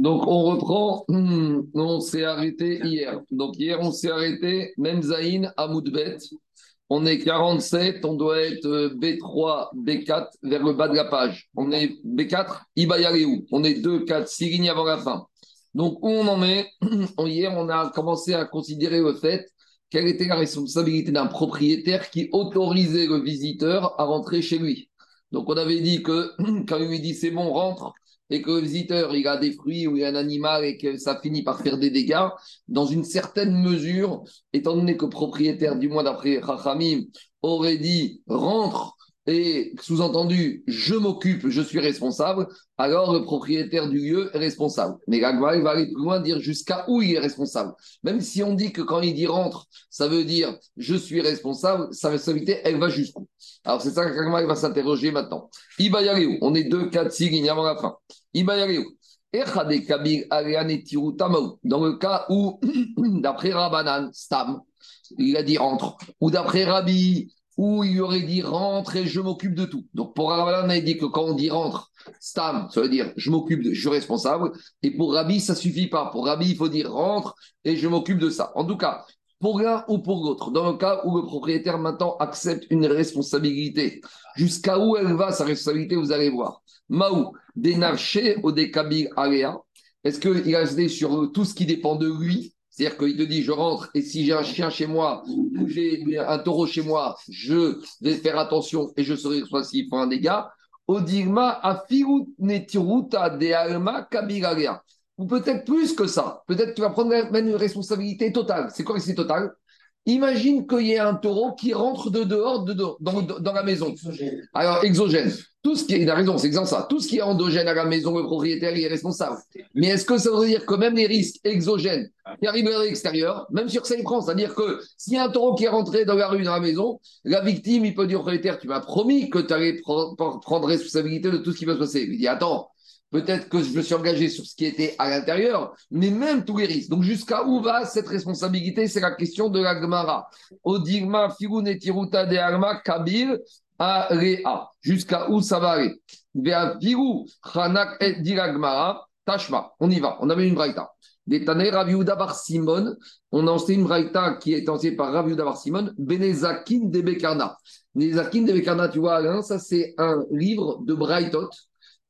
Donc, on reprend. Hmm, on s'est arrêté hier. Donc, hier, on s'est arrêté, même Zain, à. On est 47, on doit être euh, B3, B4 vers le bas de la page. On est B4, où On est 2, 4, 6 lignes avant la fin. Donc, où on en est? Hier, on a commencé à considérer le fait quelle était la responsabilité d'un propriétaire qui autorisait le visiteur à rentrer chez lui. Donc, on avait dit que quand il lui dit c'est bon, rentre, et que le visiteur il a des fruits ou il a un animal et que ça finit par faire des dégâts, dans une certaine mesure, étant donné que propriétaire, du moins d'après Rachamim, aurait dit rentre sous-entendu, je m'occupe, je suis responsable, alors le propriétaire du lieu est responsable. Mais l'Agma, va aller plus loin, dire jusqu'à où il est responsable. Même si on dit que quand il dit rentre, ça veut dire je suis responsable, sa responsabilité, elle va jusqu'où? Alors c'est ça que l'Agma va s'interroger maintenant. On est 2, 4, 6 lignes avant la fin. Dans le cas où, d'après Rabbanan, Stam, il a dit rentre, ou d'après Rabbi, où il aurait dit rentre et je m'occupe de tout. Donc pour Rabbanan, on a dit que quand on dit rentre, Stam, ça veut dire je m'occupe de, je suis responsable. Et pour Rabbi, ça suffit pas. Pour Rabbi, il faut dire rentre et je m'occupe de ça. En tout cas, pour l'un ou pour l'autre, dans le cas où le propriétaire maintenant accepte une responsabilité, jusqu'à où elle va sa responsabilité, vous allez voir. Maou, des ou des kabir aléa, est-ce qu'il a resté sur tout ce qui dépend de lui? C'est-à-dire qu'il te dit, je rentre et si j'ai un chien chez moi ou j'ai un taureau chez moi, je vais faire attention et je serai responsable faut un dégât. Odigma netiruta de Ou peut-être plus que ça. Peut-être que tu vas prendre même une responsabilité totale. C'est quoi c'est totale Imagine qu'il y ait un taureau qui rentre de dehors, de dehors dans, dans, la maison. Alors, exogène. Tout ce qui est, il a raison, c'est exactement ça. Tout ce qui est endogène à la maison, le propriétaire il est responsable. Mais est-ce que ça veut dire que même les risques exogènes qui arrivent à l'extérieur, même sur ça il prend, c'est-à-dire que s'il y a un taureau qui est rentré dans la rue, dans la maison, la victime, il peut dire au propriétaire, tu m'as promis que tu allais prendre responsabilité de tout ce qui va se passer. Il dit, attends, Peut-être que je me suis engagé sur ce qui était à l'intérieur, mais même tous les risques. Donc, jusqu'à où va cette responsabilité? C'est la question de la Gemara. Odigma, Tiruta de Alma, Kabir, Rea. Jusqu'à où ça va aller? Chanak, et. On y va. On avait une braïta. Des Bar Simon. On a enseigné une braïta qui est enseignée par Raviuda Bar Simon. Benezakin de Bekarna. Benezakin de Bekarna, tu vois, ça c'est un livre de braïtot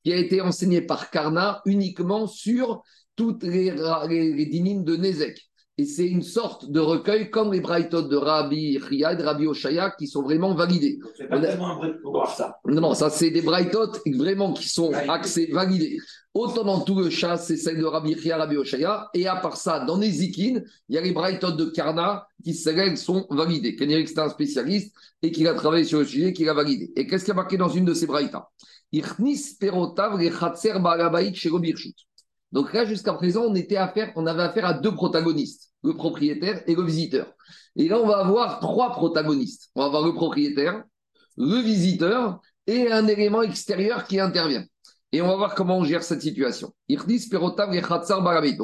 qui a été enseigné par Karna uniquement sur toutes les, les, de Nezek. Et c'est une sorte de recueil comme les Braithot de Rabbi Ria et de Rabbi Oshaya qui sont vraiment validés. C'est pas tellement un vrai pour voir ça. Non, non, ça c'est des Braithot vraiment qui sont axés, validés. Autant dans tout le chat, c'est celle de Rabbi Ria, Rabbi Oshaya. Et à part ça, dans les il y a les Braithot de Karna qui, celles sont validées. Kenyerik, c'est un spécialiste et qui a travaillé sur le sujet, qui l'a validé. Et qu'est-ce qui a marqué dans une de ces Braithas donc là, jusqu'à présent, on, était affaire, on avait affaire à deux protagonistes, le propriétaire et le visiteur. Et là, on va avoir trois protagonistes. On va avoir le propriétaire, le visiteur et un élément extérieur qui intervient. Et on va voir comment on gère cette situation. Donc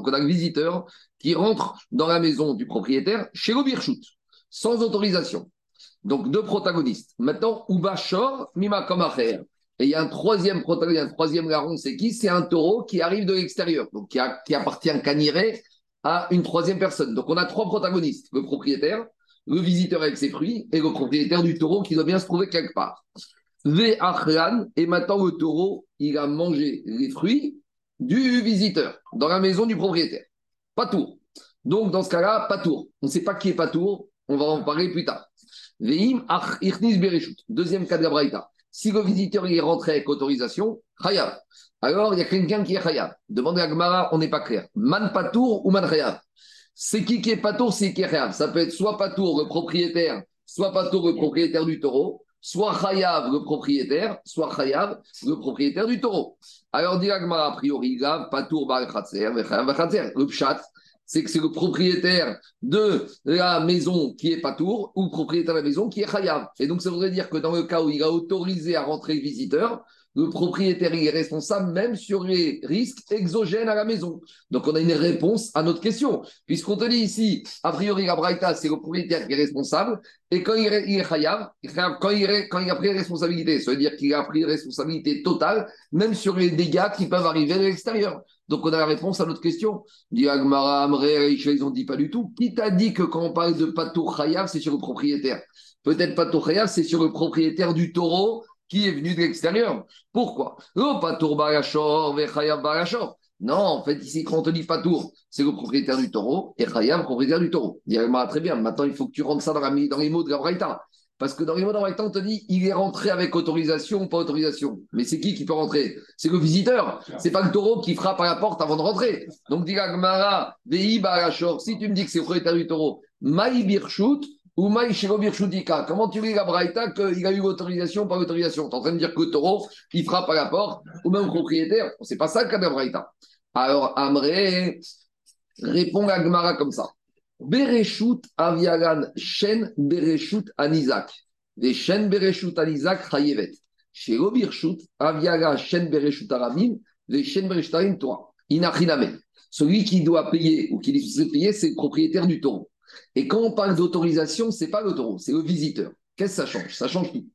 on a le visiteur qui rentre dans la maison du propriétaire chez le birchut, sans autorisation. Donc deux protagonistes. Maintenant, Ubashor, Mima Komacher. Et il y a un troisième protagoniste, un troisième larron, c'est qui? C'est un taureau qui arrive de l'extérieur, donc qui, a, qui appartient caniré à une troisième personne. Donc on a trois protagonistes le propriétaire, le visiteur avec ses fruits et le propriétaire du taureau qui doit bien se trouver quelque part. et maintenant le taureau, il a mangé les fruits du visiteur dans la maison du propriétaire. Pas tour. Donc dans ce cas-là, pas tour. On ne sait pas qui est pas tour, on va en parler plus tard. Deuxième cas de la si le visiteur est rentré avec autorisation, Khayab. Alors, il y a quelqu'un qui est Khayab. Demande à Gmara, on n'est pas clair. Man Patour ou Man Khayab C'est qui qui est Patour, c'est qui est Khayab. Ça peut être soit Patour, le propriétaire, soit Patour, le propriétaire du taureau, soit Khayab, le propriétaire, soit Khayab, le propriétaire du taureau. Alors, dit Gmara, a priori, Patour, Bar Le Pshat, c'est que c'est le propriétaire de la maison qui est Patour ou le propriétaire de la maison qui est Khayab. Et donc, ça voudrait dire que dans le cas où il a autorisé à rentrer le visiteur, le propriétaire est responsable même sur les risques exogènes à la maison. Donc on a une réponse à notre question. Puisqu'on te dit ici, a priori, la Braïta, c'est le propriétaire qui est responsable. Et quand il est, il quand, il quand il a pris responsabilité, ça veut dire qu'il a pris responsabilité totale, même sur les dégâts qui peuvent arriver de l'extérieur. Donc on a la réponse à notre question. Ils ont dit pas du tout. Qui t'a dit que quand on parle de Patour Chayav, c'est sur le propriétaire? Peut-être Patour Chayav, c'est sur le propriétaire du taureau qui est venu de l'extérieur. Pourquoi? Oh, Patour Barachor, Barachor. Non, en fait, ici, quand on te dit Patour, c'est le propriétaire du taureau et Chayav, le propriétaire du taureau. Dit très bien, maintenant il faut que tu rentres ça dans, dans les mots de Gabraïta. Parce que dans les mots on te dit il est rentré avec autorisation ou pas autorisation. Mais c'est qui qui peut rentrer? C'est le visiteur. C'est pas le taureau qui frappe à la porte avant de rentrer. Donc, dit Gmara, si tu me dis que c'est le propriétaire du taureau, Maï Birchut ou Maï Birchutika, comment tu dis la Braïta qu'il a eu l'autorisation ou pas l'autorisation Tu en train de dire que le taureau, il frappe à la porte, ou même le propriétaire? C'est pas ça le cas de. Alors, Amré répond à Gmara comme ça. Bereshut aviagan shen bereshut anizak. Des shen bereshut anizak chayevet. Chez Birshut aviaga shen bereshut aramim. Des shen bereshut aramim toi. Inachiname. Celui qui doit payer ou qui doit payer, c'est le propriétaire du taureau. Et quand on parle d'autorisation, c'est pas le taureau, c'est le visiteur. Qu'est-ce que ça change? Ça change tout.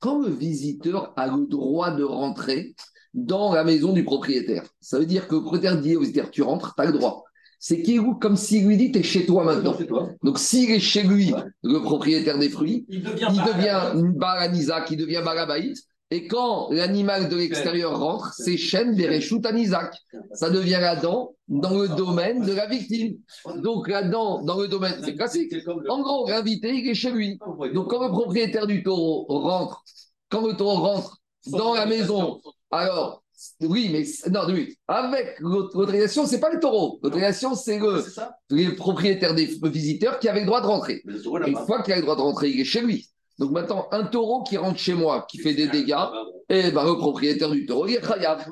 Quand le visiteur a le droit de rentrer dans la maison du propriétaire, ça veut dire que le propriétaire dit au visiteur, tu rentres, tu as le droit c'est Kéhou comme s'il lui dit T'es chez toi maintenant. Donc s'il est chez lui, le propriétaire des fruits, il devient, il devient Baranisa, qui devient Barabaït. Et quand l'animal de l'extérieur rentre, c'est Shem Bereshut Anizak. Ça devient là-dedans, dans le domaine de la victime. Donc là-dedans, dans le domaine, c'est classique. En gros, l'invité, il est chez lui. Donc quand le propriétaire du taureau rentre, quand le taureau rentre dans la maison, alors oui, mais non, oui. Avec l'autorisation, c'est pas le taureau. L'autorisation, c'est le, propriétaire des visiteurs qui avait le droit de rentrer. Une fois qu'il a le droit de rentrer, il est chez lui. Donc maintenant, un taureau qui rentre chez moi, qui fait des dégâts, et eh ben, le propriétaire du taureau, il est chayav.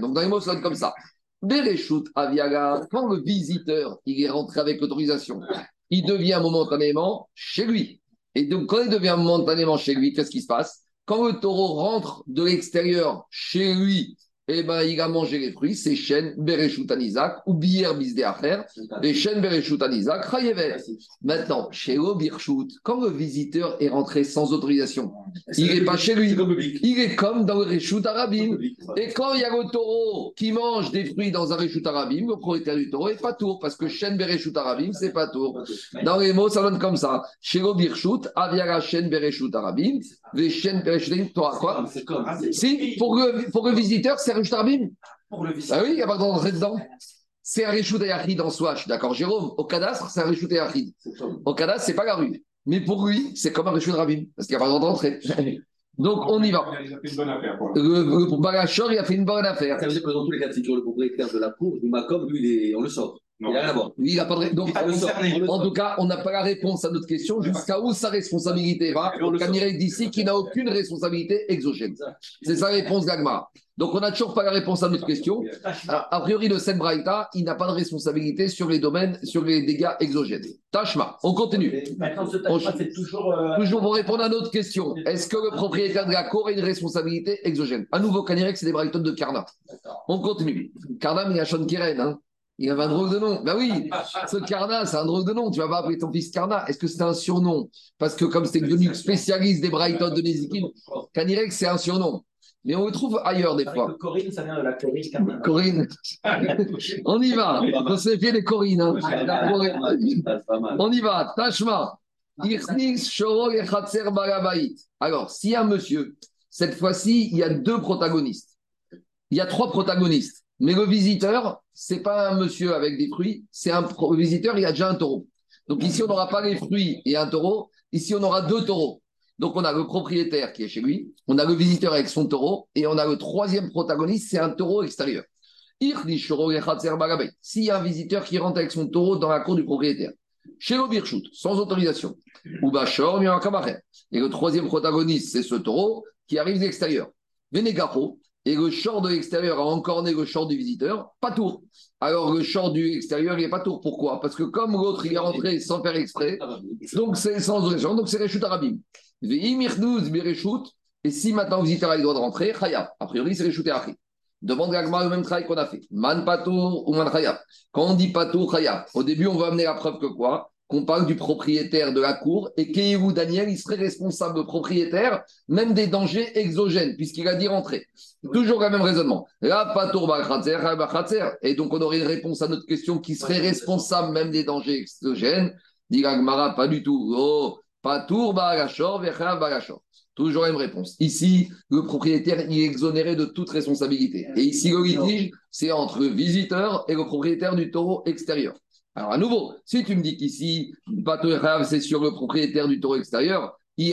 Donc dans les mots, ça donne comme ça. Bereshut Aviaga, quand le visiteur, il est rentré avec l'autorisation, il devient momentanément chez lui. Et donc, quand il devient momentanément chez lui, qu'est-ce qui se passe? Quand le taureau rentre de l'extérieur chez lui eh ben, il a mangé les fruits, c'est chêne Bereshut Anizak, ou Bier Bisdeacher, et chêne Bereshut Anizak, Maintenant, chez Birchut, quand le visiteur est rentré sans autorisation, il n'est pas chez lui, il est comme dans le Reshut Arabim. Et quand il y a le taureau qui mange des fruits dans un Reshut Arabim, le propriétaire du taureau n'est pas tour, parce que chêne Bereshut Arabim, c'est pas tour. Dans les mots, ça donne comme ça. Chez Birchut, Aviara chêne Bereshut Arabim, les quoi Si, pour le, pour le visiteur, c'est pour le Ah oui, il n'y a pas d'entrée dedans. C'est un Réchout Ayachid en soi, je suis d'accord. Jérôme, au cadastre, c'est un Réchout Ayachid. Au cadastre, c'est pas la rue. Mais pour lui, c'est comme un Réchout Rabin, parce qu'il n'y a pas d'entrée. Donc, on y va. Il a fait une bonne affaire. Pour le, il a fait une bonne affaire. Ça veut dire que dans tous les cas de figure, le propriétaire de la cour, du Macom, lui, on le sort. Il n'a rien à voir. il n'a pas de Donc, en tout cas, on n'a pas la réponse à notre question jusqu'à où sa responsabilité va? Donc, Anirek d'ici qui n'a aucune responsabilité exogène. C'est sa réponse d'Agma. Donc, on n'a toujours pas la réponse à notre question. A priori, le Sen Braïta, il n'a pas de responsabilité sur les domaines, sur les dégâts exogènes. Tachma, on continue. c'est toujours. Euh, toujours pour répondre à notre question. Est-ce que le propriétaire de la cour a une responsabilité exogène? À nouveau, Kanirek, c'est des Braïtons de Karna. On continue. Karna, il y a Sean Kiren. Hein. Il avait un drôle de nom. Ben oui, ce Karna, c'est un drôle de nom. Tu vas pas appeler ton fils Karna. Est-ce que c'est un surnom? Parce que comme c'était devenu spécialiste des Brighton de Nézikin, Kanirek, c'est un surnom. Mais on le trouve ailleurs des fois. Corinne, ça vient de la Corinne. Corinne. on y va. On se fait les Corinnes. Hein. On y va. Tachma. Alors, s'il y a un monsieur, cette fois-ci, il y a deux protagonistes. Il y a trois protagonistes. Mais le visiteur, c'est pas un monsieur avec des fruits, c'est un visiteur, il a déjà un taureau. Donc ici, on n'aura pas les fruits et un taureau. Ici, on aura deux taureaux. Donc on a le propriétaire qui est chez lui, on a le visiteur avec son taureau, et on a le troisième protagoniste, c'est un taureau extérieur. S'il y a un visiteur qui rentre avec son taureau dans la cour du propriétaire, chez Birchut, sans autorisation, ou Bachor, et le troisième protagoniste, c'est ce taureau qui arrive de l'extérieur. Vénégaro, et le short de l'extérieur a encore né le short du visiteur, pas tour. Alors le short du extérieur, il n'est pas tour. Pourquoi? Parce que comme l'autre, il est rentré sans faire exprès, donc c'est sans raison, donc c'est Réchut Arabim. Et si maintenant le visiteur a le droit de rentrer, Khayab. A priori, c'est Réchouté Akhi. Demande Gagmar le même travail qu'on a fait. Man Patour ou Man Khayab. Quand on dit Patour, Khayab, au début, on va amener la preuve que quoi? Qu'on parle du propriétaire de la cour et qu'Ehu Daniel, il serait responsable propriétaire même des dangers exogènes, puisqu'il a dit rentrer. Toujours le même raisonnement. Là, Et donc, on aurait une réponse à notre question qui serait responsable même des dangers exogènes. Dit Gagmara, pas du tout. Oh, Patour Bagachor. Toujours la même réponse. Ici, le propriétaire il est exonéré de toute responsabilité. Et ici, le litige, c'est entre visiteur et le propriétaire du taureau extérieur. Alors, à nouveau, si tu me dis qu'ici, c'est sur le propriétaire du taureau extérieur, ou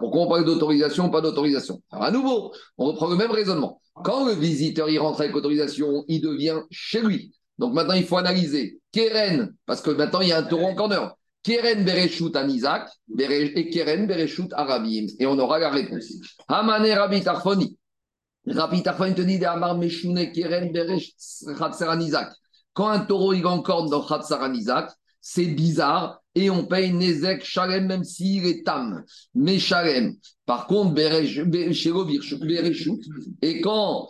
Pourquoi on parle d'autorisation ou pas d'autorisation? Alors, à nouveau, on reprend le même raisonnement. Quand le visiteur y rentre avec autorisation, il devient chez lui. Donc maintenant, il faut analyser Keren, parce que maintenant, il y a un taureau en corner. Keren Bereshut à Isaac et Keren Bereshut à Rabim. Et on aura la réponse. Hamane Rabbi Tarfoni. Rabbi Tarfoni te dit Amar Meshune Keren Bereshut Isaac. Quand un taureau il corne dans Khatsaran Isaac, c'est bizarre et on paye Nezek Shalem même s'il est tam. Mais Shalem. Par contre, Bereshut. Et quand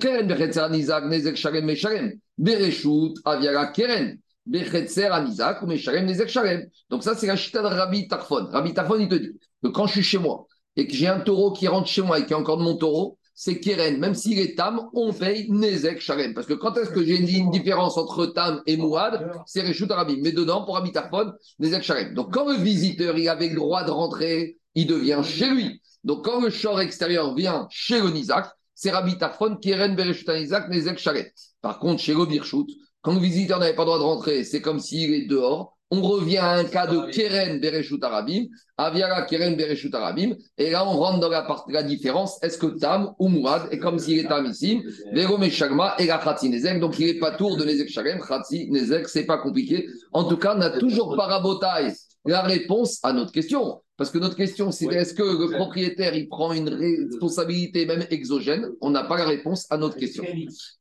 Keren Isaac, Nezek Shalem, mais Shalem. Bereshut, Aviara Keren. Donc ça, c'est la chita de Rabbi Tarfon. Rabbi Tarfon, il te dit que quand je suis chez moi et que j'ai un taureau qui rentre chez moi et qui est encore de mon taureau, c'est Keren. Même s'il est Tam, on paye Nezek Shalem. Parce que quand est-ce que j'ai une différence entre Tam et Mouad C'est Reshut Rabbi. Mais dedans, pour Rabbi Tarfon, Nezek Shalem. Donc quand le visiteur il avait le droit de rentrer, il devient chez lui. Donc quand le short extérieur vient chez le Nizak, c'est Rabbi Tarfon, Keren Bereshut Nizak, Nezek Shalem. Par contre, chez le Birchut, quand le visiteur n'avait pas le droit de rentrer, c'est comme s'il est dehors. On revient à un cas de Keren Bereshut Arabim, Aviara Keren Bereshut Arabim, et là on rentre dans la, la différence, est-ce que Tam ou Mouad est comme s'il est Tam ici, Shagma et la Khatsi Nezek, donc il n'est pas tour de Nezek Shalem, Khatsi Nezek, c'est pas compliqué. En tout cas, on n'a toujours pas rabotaille la réponse à notre question. Parce que notre question, c'est est-ce que le propriétaire, il prend une responsabilité même exogène? On n'a pas la réponse à notre question.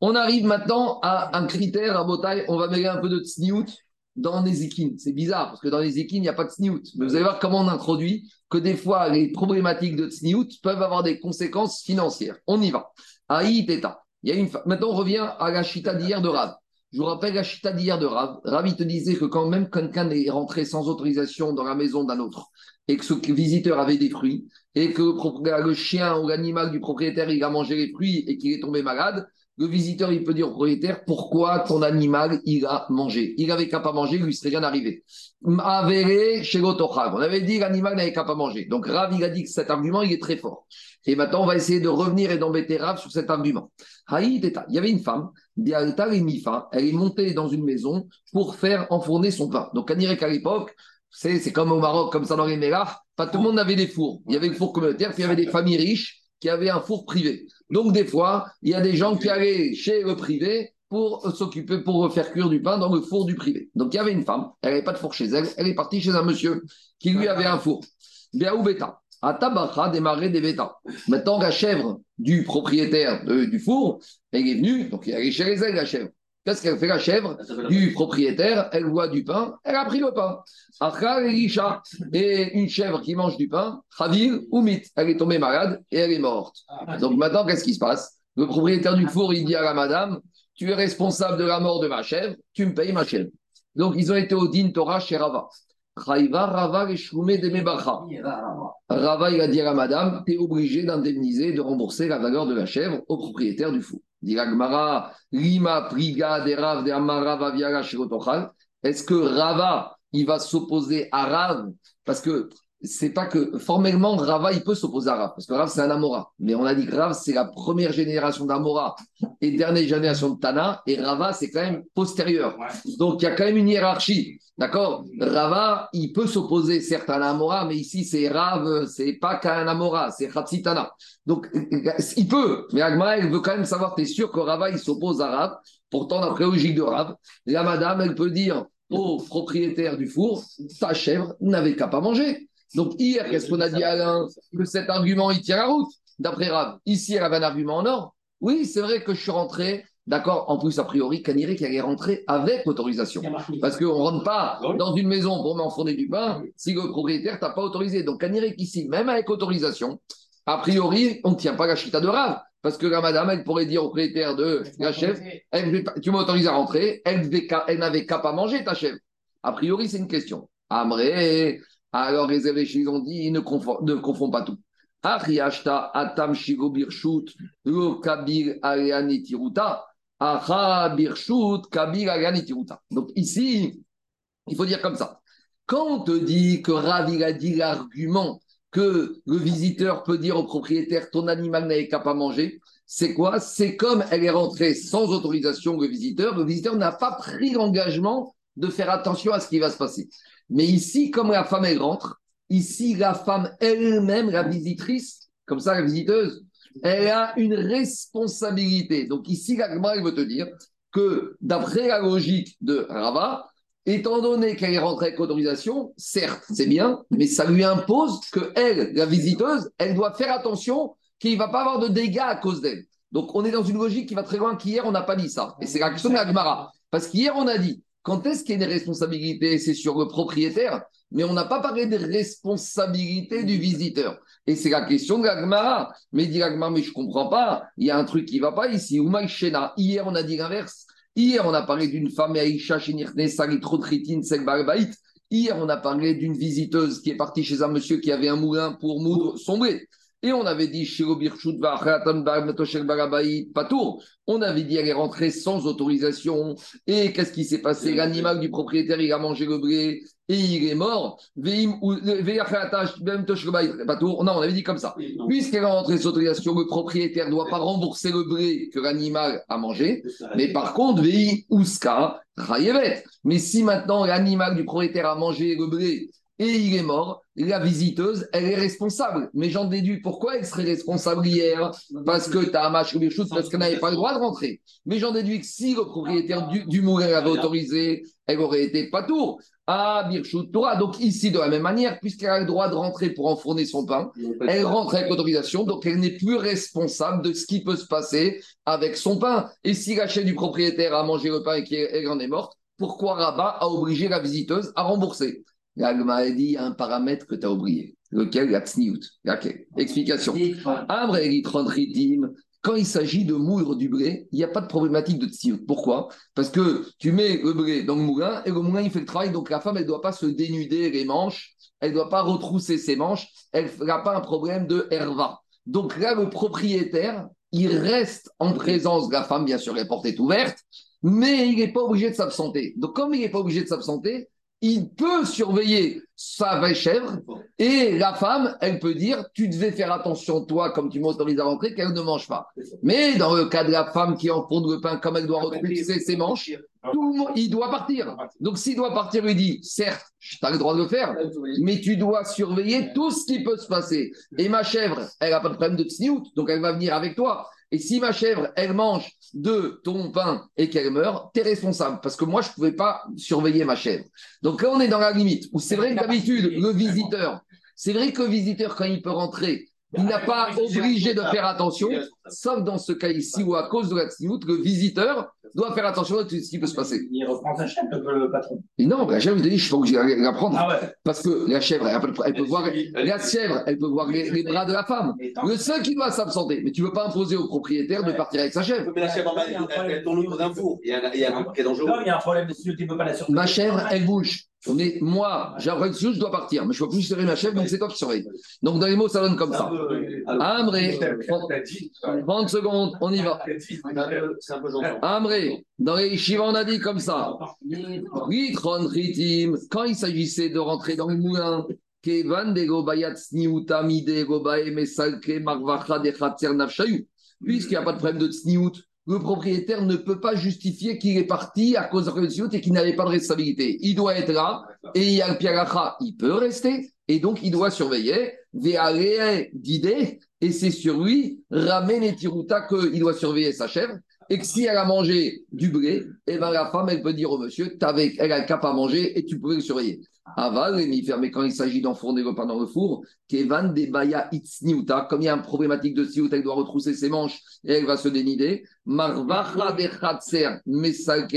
On arrive maintenant à un critère à. On va mêler un peu de tsniout dans les équines. C'est bizarre, parce que dans les équines, il n'y a pas de tsniout. Mais vous allez voir comment on introduit que des fois, les problématiques de tsniout peuvent avoir des conséquences financières. On y va. Aïe, Teta. Il y a une... Maintenant, on revient à la chita d'hier de Rav. Je vous rappelle la chita d'hier de Rav. Rav, il te disait que quand même quelqu'un est rentré sans autorisation dans la maison d'un autre, et que ce visiteur avait des fruits, et que le chien ou l'animal du propriétaire, il a mangé les fruits et qu'il est tombé malade, le visiteur, il peut dire au propriétaire pourquoi ton animal, il a mangé? Il avait qu'à pas manger, il lui serait rien arrivé. Avéré chez On avait dit l'animal n'avait qu'à pas manger. Donc Rav, a dit que cet argument, il est très fort. Et maintenant, on va essayer de revenir et d'embêter Rav sur cet argument. Il y avait une femme, elle est montée dans une maison pour faire enfourner son pain. Donc, à l'époque, c'est comme au Maroc, comme ça dans les pas tout le monde avait des fours. Il y avait le four communautaire, puis il y avait des familles riches qui avaient un four privé. Donc, des fois, il y a des gens qui allaient chez le privé pour s'occuper, pour faire cuire du pain dans le four du privé. Donc, il y avait une femme, elle n'avait pas de four chez elle, elle est partie chez un monsieur qui lui avait un four. Bien ou bêta. À Tabacha démarrer des bêtas. Maintenant, la chèvre du propriétaire du four, elle est venue, donc il est allé chez les la chèvre. Qu'est-ce qu'elle fait la chèvre du propriétaire Elle voit du pain, elle a pris le pain. et une chèvre qui mange du pain, Khavir ou Mit, elle est tombée malade et elle est morte. Donc maintenant, qu'est-ce qui se passe? Le propriétaire du four, il dit à la madame Tu es responsable de la mort de ma chèvre, tu me payes ma chèvre. Donc ils ont été au Din Torah chez Rava. Rava, il a dit à la madame, tu es obligé d'indemniser, de rembourser la valeur de la chèvre au propriétaire du four. Lima Priga de Rav de Amara Est-ce que Rava, il va s'opposer à Rav? Parce que c'est pas que formellement Rava il peut s'opposer à Rav parce que Rav c'est un Amora. Mais on a dit que Rav c'est la première génération d'Amora et dernière génération de Tana et Rava c'est quand même postérieur. Donc il y a quand même une hiérarchie. D'accord? Rava il peut s'opposer certes à Amora mais ici c'est Rav c'est pas qu'un Amora c'est Tana. Donc il peut mais Agma elle veut quand même savoir t'es sûr que Rava il s'oppose à Rav? Pourtant d'après logique de Rav la madame elle peut dire au propriétaire du four ta chèvre n'avait qu'à pas manger donc hier, qu'est-ce qu'on a dit à Alain Que cet argument, il tient la route, d'après Rav. Ici, elle avait un argument en or. Oui, c'est vrai que je suis rentré D'accord En plus, a priori, Kaniré qui allait rentrer avec autorisation. Parce qu'on ne rentre pas dans une maison pour m'enfourner du pain si le propriétaire t'a pas autorisé. Donc, Kaniré ici, même avec autorisation, a priori, on ne tient pas la chita de Rav. Parce que la madame, elle pourrait dire au propriétaire de la chef, tu m'autorises à rentrer, elle, n'avait qu'à pas manger ta chef. A priori, c'est une question. Amré, alors les évêques, ont dit, ne confond, ne confond pas tout. atam shigo birshut, lo kabir tiruta. Donc ici, il faut dire comme ça. Quand on te dit que Ravi a dit l'argument que le visiteur peut dire au propriétaire ton animal n'avait qu'à pas manger, c'est quoi? C'est comme elle est rentrée sans autorisation, le visiteur, le visiteur n'a pas pris l'engagement de faire attention à ce qui va se passer. Mais ici, comme la femme elle rentre, ici la femme elle-même, la visitrice, comme ça la visiteuse, elle a une responsabilité. Donc ici, la elle veut te dire que d'après la logique de Rava, étant donné qu'elle est rentrée avec autorisation, certes, c'est bien, mais ça lui impose que elle, la visiteuse, elle doit faire attention qu'il ne va pas avoir de dégâts à cause d'elle. Donc on est dans une logique qui va très loin qu'hier, on n'a pas dit ça. Et c'est la question de la Gemara. Parce qu'hier, on a dit, quand est-ce qu'il y a une responsabilité C'est sur le propriétaire, mais on n'a pas parlé des responsabilités du visiteur. Et c'est la question de l'agmara. Mais dit l'agmara, mais je ne comprends pas, il y a un truc qui ne va pas ici. Hier on a dit l'inverse. Hier on a parlé d'une femme, Aïcha, Hier on a parlé d'une visiteuse qui est partie chez un monsieur qui avait un moulin pour moudre son blé. Et on avait dit, Patour, on avait dit, elle est rentrée sans autorisation. Et qu'est-ce qui s'est passé? L'animal du propriétaire, il a mangé le blé et il est mort. Non, on avait dit comme ça. Puisqu'elle est rentrée sans autorisation, le propriétaire ne doit pas rembourser le blé que l'animal a mangé. Mais par contre, Mais si maintenant l'animal du propriétaire a mangé le blé et il est mort, la visiteuse, elle est responsable. Mais j'en déduis pourquoi elle serait responsable hier Parce que tu as un match choses, parce qu'elle n'avait pas le droit de rentrer. Mais j'en déduis que si le propriétaire du, moulin l'avait autorisé, elle aurait été pas tour. Ah, Birchut Torah. Donc ici, de la même manière, puisqu'elle a le droit de rentrer pour enfourner son pain, elle rentre avec autorisation, donc elle n'est plus responsable de ce qui peut se passer avec son pain. Et si la chaîne du propriétaire a mangé le pain et qu'elle en est morte, pourquoi Rabat a obligé la visiteuse à rembourser? L'agma a dit un paramètre que tu as oublié. Lequel? La tsniout. Explication. Quand il s'agit de moudre du blé, il n'y a pas de problématique de tsniout. Pourquoi? Parce que tu mets le blé dans le moulin et le moulin il fait le travail. Donc la femme, elle ne doit pas se dénuder les manches. Elle ne doit pas retrousser ses manches. Elle n'a pas un problème de herva. Donc là, le propriétaire, il reste en présence de la femme, bien sûr, les portes est ouverte, mais il n'est pas obligé de s'absenter. Donc comme il n'est pas obligé de s'absenter, il peut surveiller sa vraie chèvre et la femme, elle peut dire Tu devais faire attention, toi, comme tu m'autorises à rentrer, qu'elle ne mange pas. Mais dans le cas de la femme qui enfonce le pain, comme elle doit retrouver ses manches, tout il doit partir. Donc s'il doit partir, il dit Certes, tu as le droit de le faire, mais tu dois surveiller tout ce qui peut se passer. Et ma chèvre, elle n'a pas de problème de tsniout, donc elle va venir avec toi. Et si ma chèvre, elle mange de ton pain et qu'elle meurt, tu es responsable. Parce que moi, je ne pouvais pas surveiller ma chèvre. Donc là, on est dans la limite. Où c'est vrai que d'habitude, le visiteur, c'est vrai que le visiteur, quand il peut rentrer, il n'a pas obligé de faire attention, sauf dans ce cas ici où à cause de la tsniout, le visiteur doit faire attention à tout ce qui peut se passer. Il reprend sa chèvre, le patron. Et non, la chèvre, je ne suis pas obligé de la prendre. Ah Parce que la chèvre, elle peut, voir, la chèvre, elle peut voir les, bras de la femme. Le seul qui doit s'absenter, mais tu ne veux pas imposer au propriétaire de partir avec sa chèvre. Mais la chèvre, elle tourne autour d'un four. Il y a un qui est dangereux. Non, il y a un problème de tu ne peux pas la surveiller. Ma chèvre, elle bouge. Mais moi, j'ai un je dois partir, mais je ne peux plus surveiller ma chef, donc c'est toi qui surveille. Donc dans les mots, ça donne comme ça. Amré, 30 secondes, on y va. Amré, dans les Shiva, on a dit comme ça. Quand il s'agissait de rentrer dans le moulin, puisqu'il n'y a pas de problème de tsniout, le propriétaire ne peut pas justifier qu'il est parti à cause de et qu'il n'avait pas de responsabilité. Il doit être là et il y a le il peut rester et donc il doit surveiller. D'idée, et c'est sur lui, ramène et tiruta, qu'il doit surveiller sa chèvre. Et que si elle a mangé du blé, et ben la femme, elle peut dire au monsieur, avec, elle a le cap à manger et tu pouvais le surveiller. Aval, mais quand il s'agit d'enfourner le pain dans le four, Kevan de Baya Itzniuta, comme il y a une problématique de Siout, elle doit retrousser ses manches et elle va se dénider. De Mesal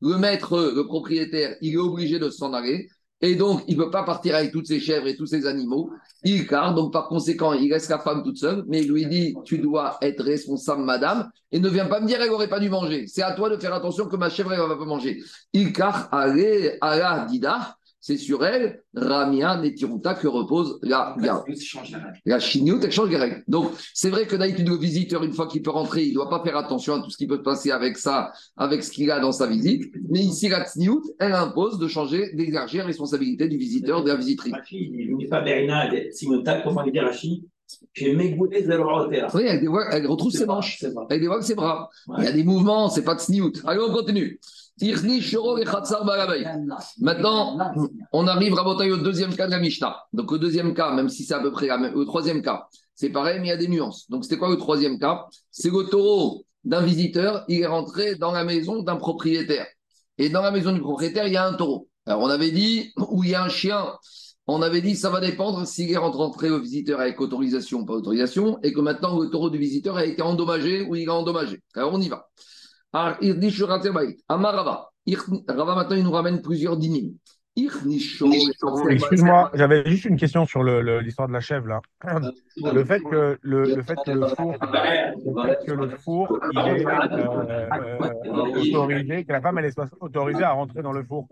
le maître, le propriétaire, il est obligé de s'en aller. Et donc, il ne peut pas partir avec toutes ses chèvres et tous ses animaux. Il car, donc par conséquent, il laisse la femme toute seule, mais il lui dit Tu dois être responsable, madame, et ne viens pas me dire qu'elle n'aurait pas dû manger. C'est à toi de faire attention que ma chèvre, elle ne va pas manger. Il car, allez, à la dida, c'est sur elle, Ramia Netiruta, que repose la garde. La chignoute, elle change les règles. Donc, c'est vrai que d'habitude, le visiteur, une fois qu'il peut rentrer, il ne doit pas faire attention à tout ce qui peut se passer avec ça, avec ce qu'il a dans sa visite. Mais ici, la tsniout, elle impose de changer, d'élargir la responsabilité du visiteur, de la visiterie. Oui, elle, elle retrouve ses manches, elle dévoile ses bras. Il y a des mouvements, c'est pas de sniout. Allez, on continue. Maintenant, on arrive à au deuxième cas de la Mishnah. Donc, au deuxième cas, même si c'est à peu près la même, au troisième cas, c'est pareil, mais il y a des nuances. Donc, c'était quoi le troisième cas? C'est le taureau d'un visiteur, il est rentré dans la maison d'un propriétaire. Et dans la maison du propriétaire, il y a un taureau. Alors, on avait dit, où il y a un chien, on avait dit, ça va dépendre s'il est rentré au visiteur avec autorisation ou pas autorisation, et que maintenant le taureau du visiteur a été endommagé ou il a endommagé. Alors, on y va. Amarava. Rava, maintenant, il nous ramène plusieurs dynimes. Excuse-moi, j'avais juste une question sur l'histoire de la chèvre là. Le fait que le, fait que le four, que le four il est euh, euh, autorisé, que la femme elle est autorisée à rentrer dans le four,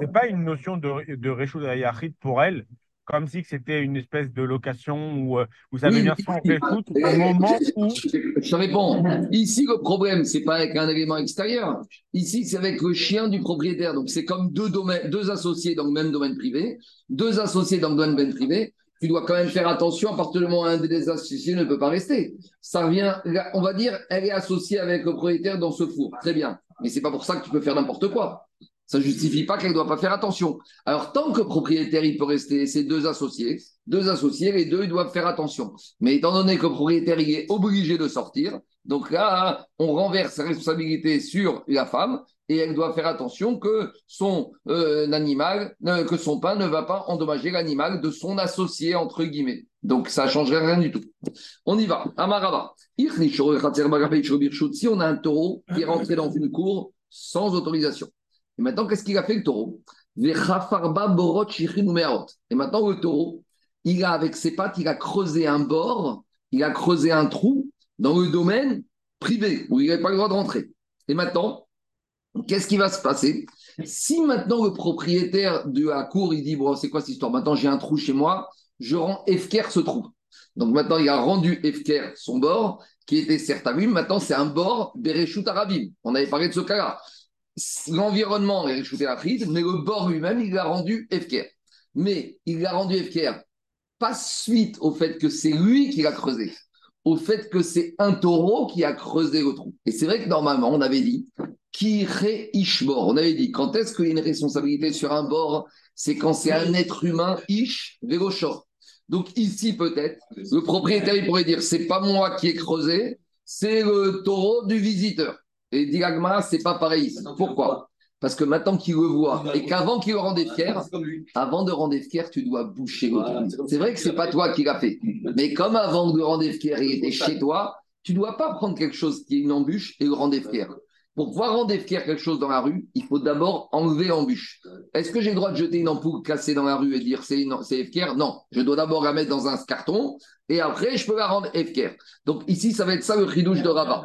c'est pas une notion de de pour elle comme si c'était une espèce de location où, euh, vous savez bien sûr, au moment où. Je te réponds. Ici, le problème, c'est pas avec un élément extérieur. Ici, c'est avec le chien du propriétaire. Donc, c'est comme deux, domaines, deux associés dans le même domaine privé, deux associés dans le domaine privé. Tu dois quand même faire attention à partir du moment où un des associés ne peut pas rester. Ça revient, on va dire, elle est associée avec le propriétaire dans ce four. Très bien. Mais c'est pas pour ça que tu peux faire n'importe quoi. Ça ne justifie pas qu'elle ne doit pas faire attention. Alors, tant que propriétaire, il peut rester ses deux associés, deux associés, les deux, ils doivent faire attention. Mais étant donné que propriétaire, il est obligé de sortir, donc là, on renverse sa responsabilité sur la femme et elle doit faire attention que son euh, animal, euh, que son pain ne va pas endommager l'animal de son associé, entre guillemets. Donc, ça ne changerait rien du tout. On y va. Amarava. Si on a un taureau qui est rentré dans une cour sans autorisation, et maintenant, qu'est-ce qu'il a fait le taureau? Et maintenant, le taureau, il a, avec ses pattes, il a creusé un bord, il a creusé un trou dans le domaine privé où il n'avait pas le droit de rentrer. Et maintenant, qu'est-ce qui va se passer? Si maintenant le propriétaire de la cour, il dit Bon, c'est quoi cette histoire? Maintenant, j'ai un trou chez moi, je rends Efker ce trou. Donc maintenant, il a rendu Efker son bord, qui était certes. Maintenant, c'est un bord Bereshut Arabim. On avait parlé de ce cas-là l'environnement est shooté prise, mais le bord lui-même, il l'a rendu FKR. Mais il l'a rendu FKR pas suite au fait que c'est lui qui l'a creusé, au fait que c'est un taureau qui a creusé le trou. Et c'est vrai que normalement, on avait dit Kiré Ishbor. On avait dit quand est-ce qu'il y a une responsabilité sur un bord C'est quand c'est un être humain, Ish, Vegoshor. Donc ici, peut-être, le propriétaire, il pourrait dire c'est pas moi qui ai creusé, c'est le taureau du visiteur. Et dit c'est pas pareil. Pourquoi Parce que maintenant qu'il le voit et qu'avant qu'il le rende fier, avant de rendre fier, tu dois boucher C'est vrai que c'est pas toi qui l'as fait. Mais comme avant de le rendre fier, il était chez toi, tu dois pas prendre quelque chose qui est une embûche et le rendre fier. Pour pouvoir rendre fier quelque chose dans la rue, il faut d'abord enlever l'embûche. Est-ce que j'ai le droit de jeter une ampoule cassée dans la rue et dire c'est FKR Non. Je dois d'abord la mettre dans un carton et après je peux la rendre FKR. Donc ici, ça va être ça le ridouche de Rabat.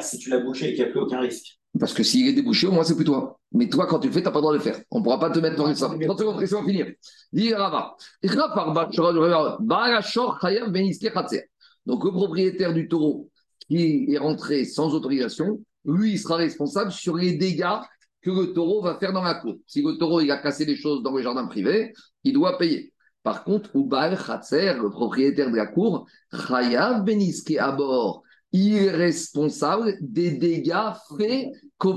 si tu l'as bouché et qu'il n'y a plus aucun risque. Parce que s'il est débouché, au moins c'est plus toi. Mais toi, quand tu le fais, tu n'as pas le droit de le faire. On ne pourra pas te mettre dans sang. 30 secondes, laissez-moi finir. Dis Rabat. Donc le propriétaire du taureau qui est rentré sans autorisation, lui, il sera responsable sur les dégâts que le taureau va faire dans la cour. Si le taureau il a cassé des choses dans le jardin privé, il doit payer. Par contre, Ubal Khatser, le propriétaire de la cour, Chayav Beniski à bord, il est responsable des dégâts faits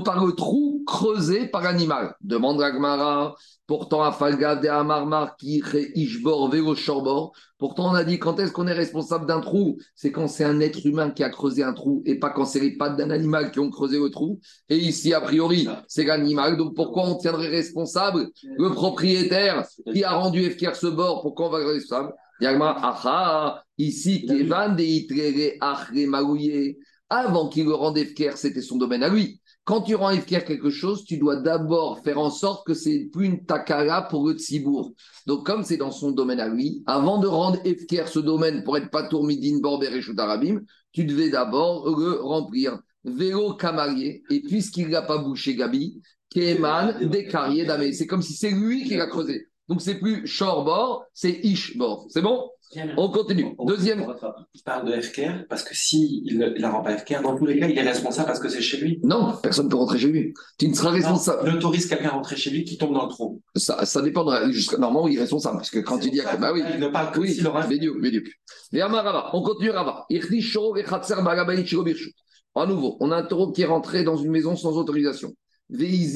par le trou creusé par l'animal. Demande Gmara. Pourtant, à de Amarmar qui Ishbor Shorbor. Pourtant, on a dit quand est-ce qu'on est responsable d'un trou? C'est quand c'est un être humain qui a creusé un trou et pas quand c'est les pattes d'un animal qui ont creusé le trou. Et ici, a priori, c'est l'animal. Donc pourquoi on tiendrait responsable le propriétaire qui a rendu FKR ce bord? Pourquoi on va responsable? Ici, avant qu'il le rende Efker, c'était son domaine à lui. Quand tu rends Efker quelque chose, tu dois d'abord faire en sorte que c'est plus une takara pour le tzibour. Donc, comme c'est dans son domaine à lui, avant de rendre Efker ce domaine pour être patour midin borber et arabim, tu devais d'abord le remplir. Vélo camarié, et puisqu'il n'a pas bouché Gabi, Keman, des carriers d'Amé. C'est comme si c'est lui qui l'a creusé. Donc, c'est plus Shorbor, c'est Ishbor. C'est bon? On continue. Deuxième. Il parle de FKR parce que s'il si ne la rend pas FKR, dans tous les cas, il est responsable parce que c'est chez lui. Non, personne ne peut rentrer chez lui. Tu ne seras responsable. Il autorise quelqu'un à rentrer chez lui qui tombe dans le trou. Ça, ça dépend. Normalement, il est responsable. Parce que quand tu dis. Bah oui. Il ne parle que oui, s'il aura. On continue Rava. À nouveau, on a un taureau qui est rentré dans une maison sans autorisation. Et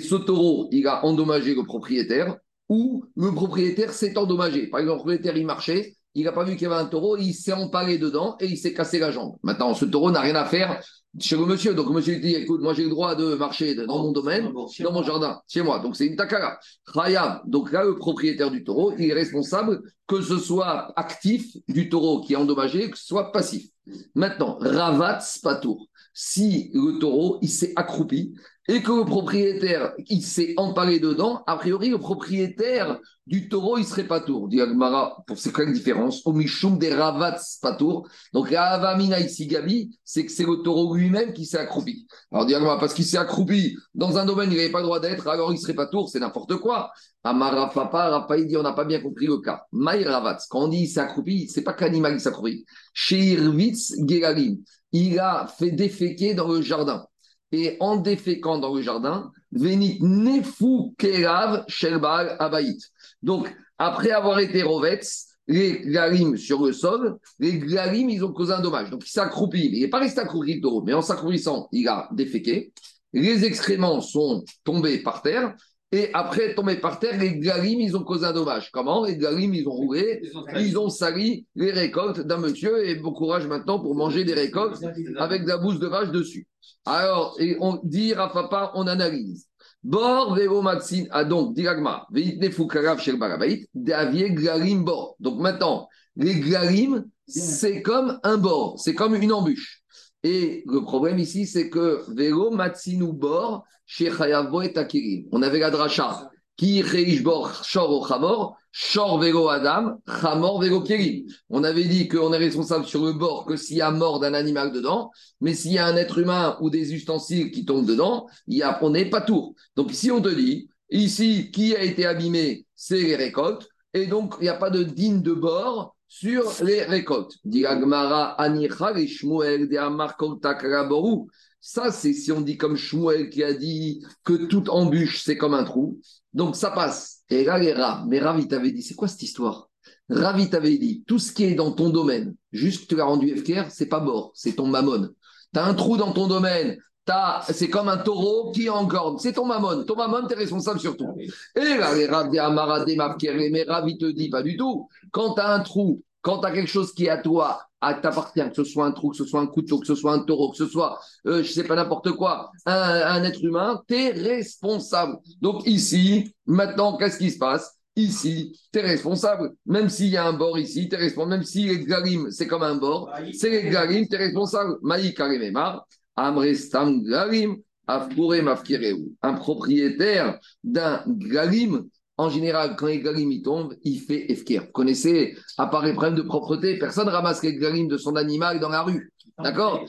ce taureau, il a endommagé le propriétaire ou le propriétaire s'est endommagé. Par exemple, le propriétaire, il marchait, il n'a pas vu qu'il y avait un taureau, il s'est empalé dedans et il s'est cassé la jambe. Maintenant, ce taureau n'a rien à faire chez le monsieur. Donc, le monsieur dit écoute, moi j'ai le droit de marcher dans mon domaine, dans mon jardin, chez moi. Donc, c'est une takara. Donc, là, le propriétaire du taureau, il est responsable que ce soit actif du taureau qui est endommagé, que ce soit passif. Maintenant, Ravat Spatour si le taureau, il s'est accroupi et que le propriétaire, il s'est empalé dedans, a priori, le propriétaire du taureau, il serait pas tour. Dit Agmara, pour c'est quoi la différence Au des Ravats pas tour. Donc, Avamina ici, Gabi, c'est que c'est le taureau lui-même qui s'est accroupi. Alors, dit Agmara, parce qu'il s'est accroupi dans un domaine où il n'avait pas le droit d'être, alors il serait pas tour, c'est n'importe quoi. Amara Papa, Rapa, il dit, on n'a pas bien compris le cas. Maï Ravats, quand on dit il s'est accroupi, c'est pas qu'animal qui s'est accroupi. Chez Irvitz il a fait déféquer dans le jardin. Et en déféquant dans le jardin, Venit Nefu Kerav Shelbal Abaït. Donc, après avoir été rovetz, les glarim sur le sol, les glarim, ils ont causé un dommage. Donc, il s'accroupit. Il n'est pas resté accroupi taureau, mais en s'accroupissant, il a déféqué. Les excréments sont tombés par terre. Et après tomber par terre, les galim, ils ont causé un dommage. Comment? Les galim, ils ont roulé, ils ont sali les récoltes d'un monsieur et bon courage maintenant pour manger des récoltes avec de la bouse de vache dessus. Alors, et on dit à papa, on analyse. Bor vero matsin a donc diragma veitne fukarav shel barabait davie glarim bor. Donc maintenant, les glarim, c'est comme un bord, c'est comme une embûche. Et le problème ici, c'est que Vero Matsinu Bor, chez et Akirim. On avait la dracha qui Bor, Shor Shor Adam. On avait dit qu'on est responsable sur le bord que s'il y a mort d'un animal dedans, mais s'il y a un être humain ou des ustensiles qui tombent dedans, y on n'est pas tour. Donc ici, on te dit, ici, qui a été abîmé, c'est les récoltes, et donc il n'y a pas de digne de bord sur les récoltes. Ça, c'est si on dit comme Shmuel qui a dit que toute embûche, c'est comme un trou. Donc ça passe. Et là, les rats. Mais Ravi t'avait dit, c'est quoi cette histoire? Ravi t'avait dit, tout ce qui est dans ton domaine, juste que tu l'as rendu FKR, c'est pas mort, c'est ton mammon. Tu as un trou dans ton domaine, c'est comme un taureau qui est en corde. C'est ton mammon. Ton mammon, tu es responsable sur tout. Et là, les Rav des Amara, des mais Rav, il te dit pas du tout. Quand tu as un trou, quand tu as quelque chose qui est à toi, à t'appartient, que ce soit un trou, que ce soit un couteau, que ce soit un taureau, que ce soit, euh, je sais pas, n'importe quoi, un, un, être humain, tu es responsable. Donc ici, maintenant, qu'est-ce qui se passe? Ici, tu es responsable. Même s'il y a un bord ici, tu es responsable. Même si les garim, c'est comme un bord, c'est les garim, tu es responsable. Maï Karimemar, Amrestam Garim, Un propriétaire d'un garim, en général, quand les garim tombent, il fait efker. Vous connaissez, à part les problèmes de propreté, personne ramasse les garim de son animal dans la rue. D'accord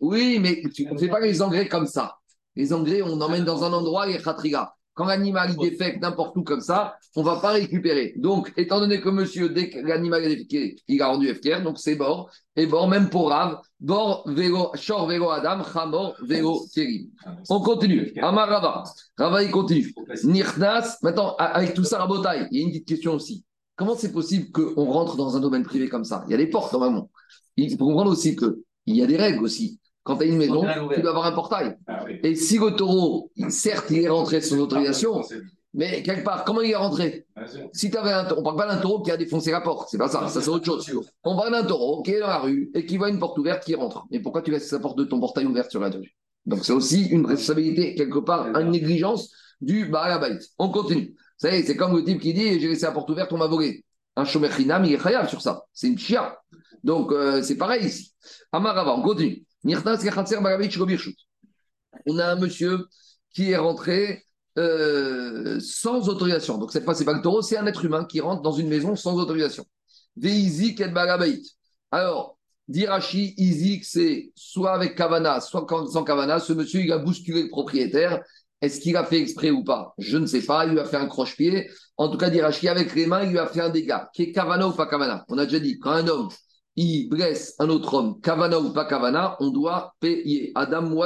Oui, mais tu ne fais pas les engrais comme ça. Les engrais, on emmène dans un endroit, les khatriga. Quand l'animal il défecte n'importe où comme ça, on ne va pas récupérer. Donc, étant donné que monsieur, dès que l'animal est défecté, il a rendu FKR, donc c'est bord. Et bord, même pour Rav, bord, vélo, short, vélo, Adam, chamor, vélo, Thierry. On continue. Amar Rava. Rava, il continue. Nirnas. Maintenant, avec tout ça, Rabotai, il y a une petite question aussi. comment c'est possible qu'on rentre dans un domaine privé comme ça? Il y a des portes normalement. Il faut comprendre aussi qu'il y a des règles aussi. Quand tu as une maison, tu dois avoir un portail. Ah Et si le taureau, certes, il est rentré sans autorisation, mais quelque part, comment il est rentré? Si tu avais un on parle pas d'un taureau qui a défoncé la porte, c'est pas ça, ça c'est autre chose. On parle d'un taureau qui est dans la rue et qui voit une porte ouverte qui rentre. Mais pourquoi tu laisses sa porte de ton portail ouverte sur la rue? Donc c'est aussi une responsabilité, quelque part, une négligence du Baal On continue. Vous savez, c'est comme le type qui dit j'ai laissé la porte ouverte, on m'a volé. Un chômeur il est khayab sur ça. C'est une chia. Donc euh, c'est pareil ici. Amarava, on continue. On a un monsieur qui est rentré euh, sans autorisation. Donc cette fois, c'est pas le taureau, c'est un être humain qui rentre dans une maison sans autorisation. Alors, Dirachi, Izik, c'est soit avec Kavana, soit sans Kavana. Ce monsieur, il a bousculé le propriétaire. Est-ce qu'il a fait exprès ou pas? Je ne sais pas. Il lui a fait un croche-pied. En tout cas, Dirachi, avec les mains, il lui a fait un dégât. Qui est Kavana ou pas Kavana? On a déjà dit, quand un homme, il blesse un autre homme, Kavana ou pas Kavana, on doit payer. Adam ou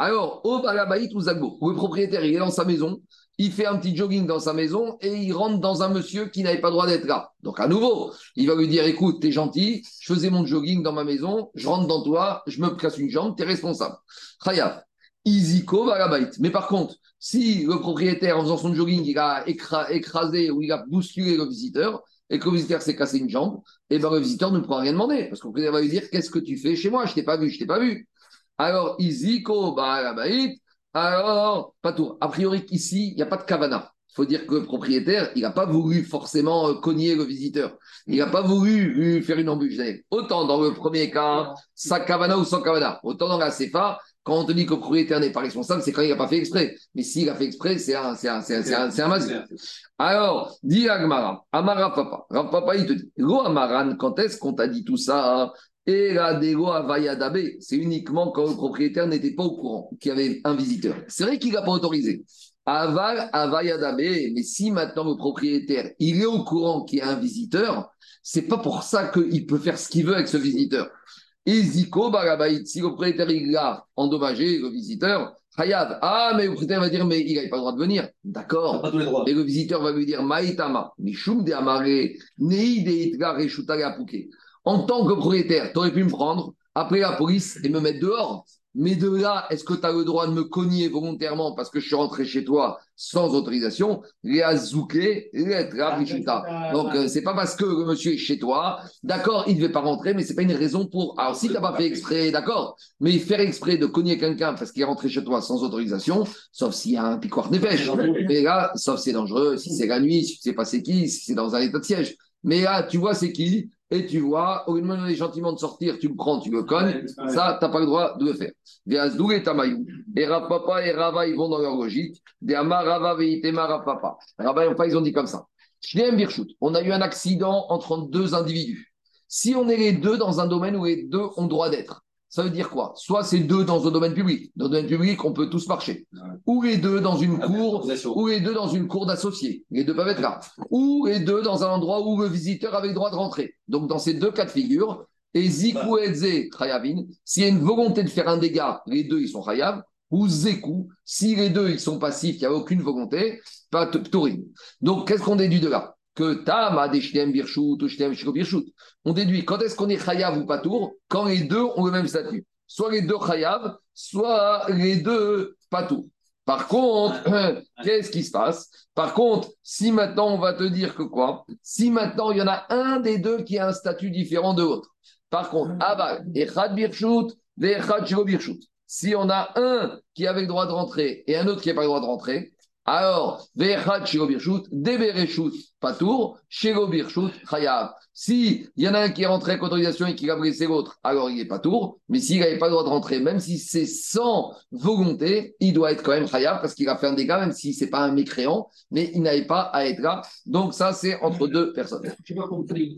alors, au Balabaït ou Zagbo, le propriétaire il est dans sa maison, il fait un petit jogging dans sa maison et il rentre dans un monsieur qui n'avait pas le droit d'être là. Donc, à nouveau, il va lui dire écoute, t'es gentil, je faisais mon jogging dans ma maison, je rentre dans toi, je me casse une jambe, t'es responsable. Khayaf, Iziko Balabaït. Mais par contre, si le propriétaire, en faisant son jogging, il a écrasé ou il a bousculé le visiteur, et que le visiteur s'est cassé une jambe, eh ben le visiteur ne pourra rien demander. Parce qu'on va lui dire Qu'est-ce que tu fais chez moi? Je t'ai pas vu, je t'ai pas vu. Alors, Iziko, Balabaït, alors, pas tout. A priori, ici, il n'y a pas de kavana. Il faut dire que le propriétaire, il n'a pas voulu forcément euh, cogner le visiteur. Il n'a pas voulu lui faire une embûche. Autant dans le premier cas, sans kavana ou sans kavana. Autant dans la CFA, quand on te dit que le propriétaire n'est pas responsable, c'est quand il n'a pas fait exprès. Mais s'il a fait exprès, c'est un, c'est un, c'est un, c'est un, Alors, dit Agmara, Amara Papa. Papa, il te dit, Lo Amaran, quand est-ce qu'on t'a dit tout ça et la c'est uniquement quand le propriétaire n'était pas au courant qu'il y avait un visiteur. C'est vrai qu'il n'a pas autorisé. Aval, avayadabe, mais si maintenant le propriétaire, il est au courant qu'il y a un visiteur, c'est pas pour ça qu'il peut faire ce qu'il veut avec ce visiteur. Et Ziko, si le propriétaire il a endommagé le visiteur, Hayab, ah, mais le propriétaire va dire, mais il n'a pas le droit de venir. D'accord. Et le visiteur va lui dire, Maïtama, Mishum de Amare, Nei de Reshutara en tant que propriétaire, tu aurais pu me prendre, appeler la police et me mettre dehors. Mais de là, est-ce que tu as le droit de me cogner volontairement parce que je suis rentré chez toi sans autorisation? Les azouké, Donc, euh, c'est pas parce que le monsieur est chez toi, d'accord, il ne devait pas rentrer, mais c'est pas une raison pour. Alors, si tu n'as pas fait exprès, d'accord, mais faire exprès de cogner quelqu'un parce qu'il est rentré chez toi sans autorisation, sauf s'il y a un piquoir des pêches. Mais là, sauf c'est dangereux, si c'est la nuit, si tu sais pas c'est qui, si c'est dans un état de siège. Mais là, tu vois, c'est qui? Et tu vois, au lieu de me donner gentiment de sortir, tu me prends, tu me cognes, ça, tu n'as pas le droit de le faire. Et Tamayou. Et Rapapa et Rava, ils vont dans leur logique. Des Rava, Veitema, Rapapa. Rava et ils ont dit comme ça. On a eu un accident entre deux individus. Si on est les deux dans un domaine où les deux ont droit d'être, ça veut dire quoi? Soit c'est deux dans un domaine public. Dans le domaine public, on peut tous marcher. Ou les deux dans une cour, ou les deux dans une cour d'associés. Les deux peuvent être là. Ou les deux dans un endroit où le visiteur avait le droit de rentrer. Donc dans ces deux cas de figure, et Ziku et Khayavin, s'il y a une volonté de faire un dégât, les deux ils sont Khayav. Ou Zeku, si les deux ils sont passifs, il n'y a aucune volonté, pas Ptorim. Donc qu'est-ce qu'on déduit de là? Que Tama des Birchut ou Birchut. On déduit quand est-ce qu'on est Chayav ou Patour Quand les deux ont le même statut. Soit les deux Chayav, soit les deux Patour. Par contre, qu'est-ce qui se passe? Par contre, si maintenant on va te dire que quoi? Si maintenant il y en a un des deux qui a un statut différent de l'autre. Par contre, Abba, Echad Birchut, Echad Birchut. Si on a un qui avait le droit de rentrer et un autre qui n'a pas le droit de rentrer, alors, Vechat Shego Birchut, Debereshut Patour, Shego Birchut Chayav. Si il y en a un qui est rentré avec autorisation et qui a brisé l'autre, alors il est Patour. Mais s'il n'avait pas le droit de rentrer, même si c'est sans volonté, il doit être quand même Chayav parce qu'il a fait un dégât, même si ce n'est pas un mécréant, mais il n'avait pas à être là. Donc ça, c'est entre deux personnes. Je n'ai pas compris.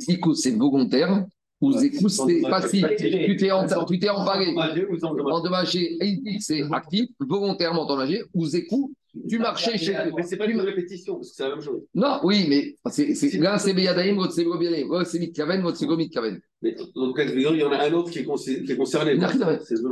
Si c'est volontaire ou Zékou, c'est passif. Tu t'es emballé, endommagé, c'est actif, volontairement endommagé, ou Zékou, Tu marchais chez. Mais c'est pas une répétition, parce que c'est la même chose. Non, oui, mais c'est, c'est, l'un c'est Beyadaïm, l'autre c'est Gobiadaïm. L'autre c'est Mitkaven, l'autre c'est Gomitkaven. Mais dans le cas de figure, il y en a un autre qui est, concerné.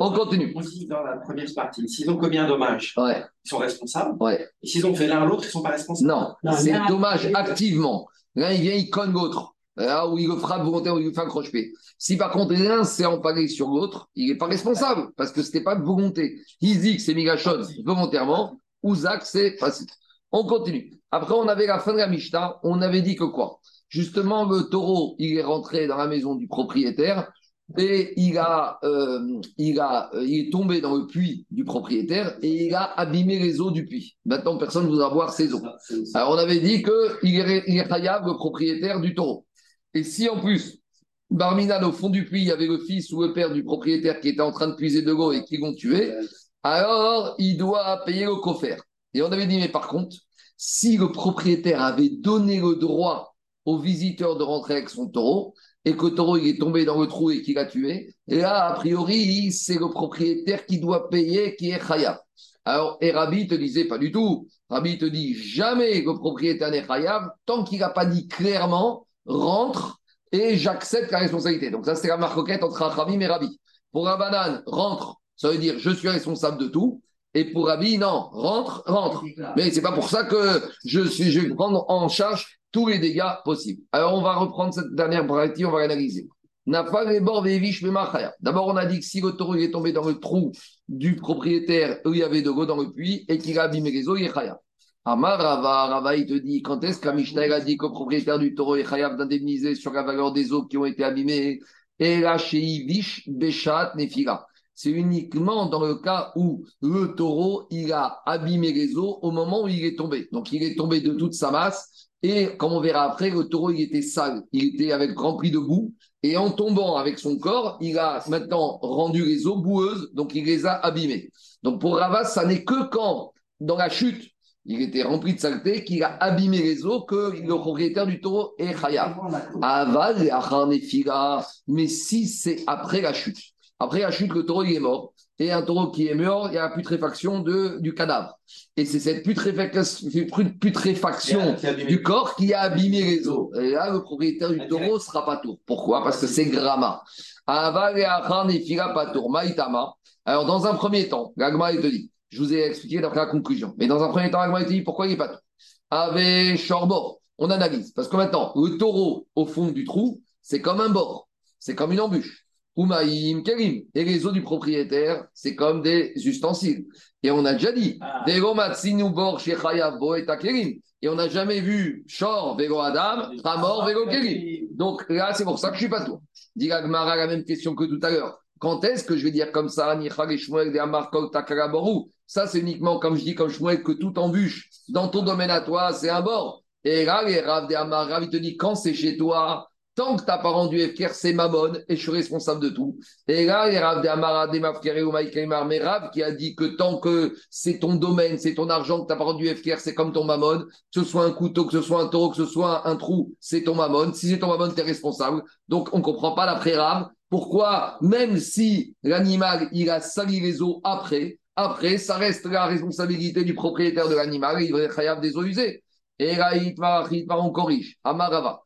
On continue. On dit dans la première partie, s'ils ont commis un dommage, Ouais, ils sont responsables. ouais. Et s'ils ont fait l'un l'autre, ils ne sont pas responsables. Non, Non, c'est dommage activement. L'un, il vient, il cogne l'autre. Là où il le frappe volontairement, il lui fait un croche-pied. Si par contre l'un s'est empalé sur l'autre, il n'est pas responsable parce que ce n'était pas de volonté. Isaac c'est Migashon volontairement, Ouzak c'est facile. On continue. Après, on avait la fin de la Mishnah. On avait dit que quoi? Justement, le taureau, il est rentré dans la maison du propriétaire et il, a, euh, il, a, euh, il est tombé dans le puits du propriétaire et il a abîmé les eaux du puits. Maintenant, personne ne voudra boire ces eaux. Alors, on avait dit qu'il est, il est Hayab, le propriétaire du taureau. Et si en plus, Barminan, au fond du puits, y avait le fils ou le père du propriétaire qui était en train de puiser de l'eau et qui l'ont tué, alors il doit payer le coffre. Et on avait dit, mais par contre, si le propriétaire avait donné le droit au visiteur de rentrer avec son taureau, et que le taureau est tombé dans le trou et qu'il a tué, et là, a priori, c'est le propriétaire qui doit payer, qui est Hayab. Alors, et Rabbi te disait pas du tout. Rabbi te dit jamais le propriétaire n'est Hayab tant qu'il n'a pas dit clairement rentre et j'accepte la responsabilité. Donc, ça, c'était la marquette entre Rabbi et Rabbi. Pour Rabbanan, rentre, ça veut dire je suis responsable de tout. Et pour Rabbi, non, rentre, rentre. Mais c'est pas pour ça que je, suis, je vais prendre en charge tous les dégâts possibles. Alors, on va reprendre cette dernière partie, on va l'analyser. D'abord, on a dit que si le taureau est tombé dans le trou du propriétaire où il y avait de l'eau dans le puits et qu'il a abîmé les eaux, il est. Amar Rava, Rava, il te dit quand est-ce il a dit le propriétaire du taureau est khayab d'indemniser sur la valeur des eaux qui ont été abîmées Et chez Ivish, Beshat, Nefila. C'est uniquement dans le cas où le taureau, il a abîmé les eaux au moment où il est tombé. Donc, il est tombé de toute sa masse. Et comme on verra après, le taureau, il était sale. Il était avec rempli de boue. Et en tombant avec son corps, il a maintenant rendu les eaux boueuses. Donc, il les a abîmées. Donc, pour Ravas, ça n'est que quand, dans la chute, il était rempli de saleté, qu'il a abîmé les eaux, que le propriétaire du taureau est khayab. Aval. Mais si c'est après la chute, après la chute, le taureau il est mort. Et un taureau qui est mort, il y a la putréfaction de, du cadavre. Et c'est cette putréfac- putréfaction du corps qui a abîmé les os. Et là, le propriétaire du taureau ne sera pas tour. Pourquoi? Parce que c'est grama. Aval et Achar, Nefila, pas tour. Maïtama. Alors, dans un premier temps, l'agma, il te dit, je vous ai expliqué d'après la conclusion, mais dans un premier temps, te dit pourquoi il n'est pas tour. Avec Shorbor, on analyse. Parce que maintenant, le taureau au fond du trou, c'est comme un bord. C'est comme une embûche. Oumaïm, Kerim. Et les os du propriétaire, c'est comme des ustensiles. Et on a déjà dit, Bo et Kerim. Et on n'a jamais vu Shor, Vego Adam, Ramor, Vego Kerim. Donc là, c'est pour ça que je ne suis pas tout. Dit la même question que tout à l'heure. Quand est-ce que je vais dire comme ça, et de Ça, c'est uniquement, comme je dis, comme Shmuel, que tout embûche dans ton domaine à toi, c'est un bord. Et là, les Rav de Amar, Rav, il te dit, quand c'est chez toi, tant que tu n'as pas rendu FKR, c'est ma bonne et je suis responsable de tout. Et là, les Rav de Amar, Demafkere ou Maïkaimar, mais Rav qui a dit que tant que c'est ton domaine, c'est ton argent que tu n'as pas rendu FKR, c'est comme ton mamon, que ce soit un couteau, que ce soit un taureau, que ce soit un trou, c'est ton mamon. Si c'est ton mamon, tu es responsable. Donc, on ne comprend pas l'après Rav. Pourquoi, même si l'animal, il a sali les eaux après, après, ça reste la responsabilité du propriétaire de l'animal, il khayab des eaux usées. Amarava.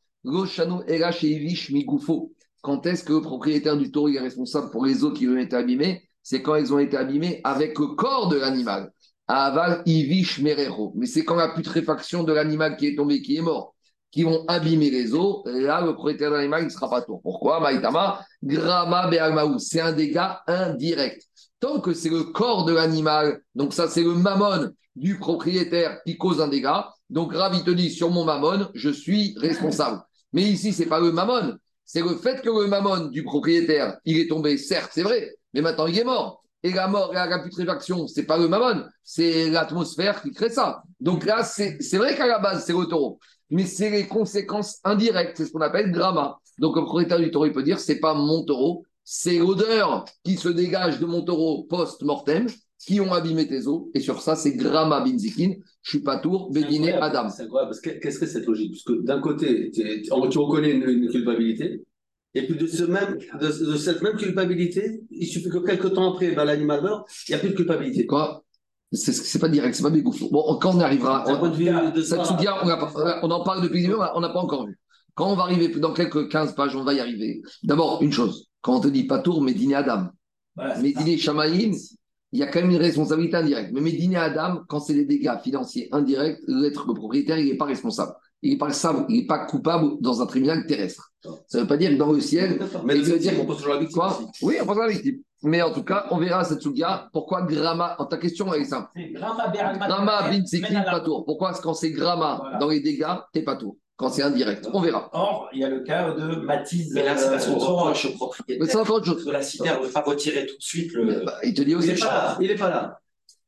Quand est-ce que le propriétaire du taureau est responsable pour les eaux qui ont été abîmées? C'est quand elles ont été abîmées avec le corps de l'animal. Aval Ivish Merero. Mais c'est quand la putréfaction de l'animal qui est tombé, qui est mort, qui vont abîmer les eaux. Là, le propriétaire de l'animal, ne sera pas tour. Pourquoi? Maïtama Grama Be'almaou. C'est un dégât indirect. Tant que c'est le corps de l'animal, donc ça, c'est le mammon du propriétaire qui cause un dégât. Donc, Ravi te dit, sur mon mammon, je suis responsable. Mais ici, c'est pas le mammon. C'est le fait que le mammon du propriétaire, il est tombé, certes, c'est vrai, mais maintenant il est mort. Et la mort et la putréfaction, c'est pas le mammon, c'est l'atmosphère qui crée ça. Donc là, c'est vrai qu'à la base, c'est le taureau. Mais c'est les conséquences indirectes, c'est ce qu'on appelle drama. Donc le propriétaire du taureau, il peut dire, c'est pas mon taureau, c'est l'odeur qui se dégage de mon taureau post-mortem qui ont abîmé tes os. Et sur ça, c'est Grama Binzikin, Chupatur, Bédiné, Adam. C'est incroyable, parce que qu'est-ce que c'est cette logique? Parce que d'un côté, tu, tu reconnais une, une culpabilité, et puis de, ce même, de, de cette même culpabilité, il suffit que quelques temps après, ben, l'animal meurt, il n'y a plus de culpabilité. Quoi? C'est pas direct, c'est pas Bégoufo. Bon, quand on arrivera, ça, soudia, on, on en parle depuis début, on n'a pas encore vu. Quand on va arriver dans quelques 15 pages, on va y arriver. D'abord, une chose, quand on te dit pas tour, mais dîner Adam. Voilà, Mais ça. dîner Shamaïm, il y a quand même une responsabilité indirecte. Mais dîner Adam, quand c'est des dégâts financiers indirects, l'être propriétaire, il n'est pas responsable. Il n'est pas pas coupable dans un tribunal terrestre. Ça ne veut pas dire que dans le ciel, Mais je veux dire dire- on pose toujours la victime. quoi? Oui, on à la victime. Mais en tout cas, on verra cette sougia. Pourquoi Grama? Ta question elle est simple. Grama Grama, bin, pas tour. Pourquoi est-ce quand c'est Grama Voilà. dans les dégâts, t'es pas tour? Quand c'est indirect, on verra. Or, il y a le cas de Matisse. Mais là, c'est parce qu'on euh, reproche au Mais propriétaire c'est encore autre chose. de la de ne pas retirer tout de suite le. Bah, il te dit Il aussi. n'est pas là. Il n'est pas là.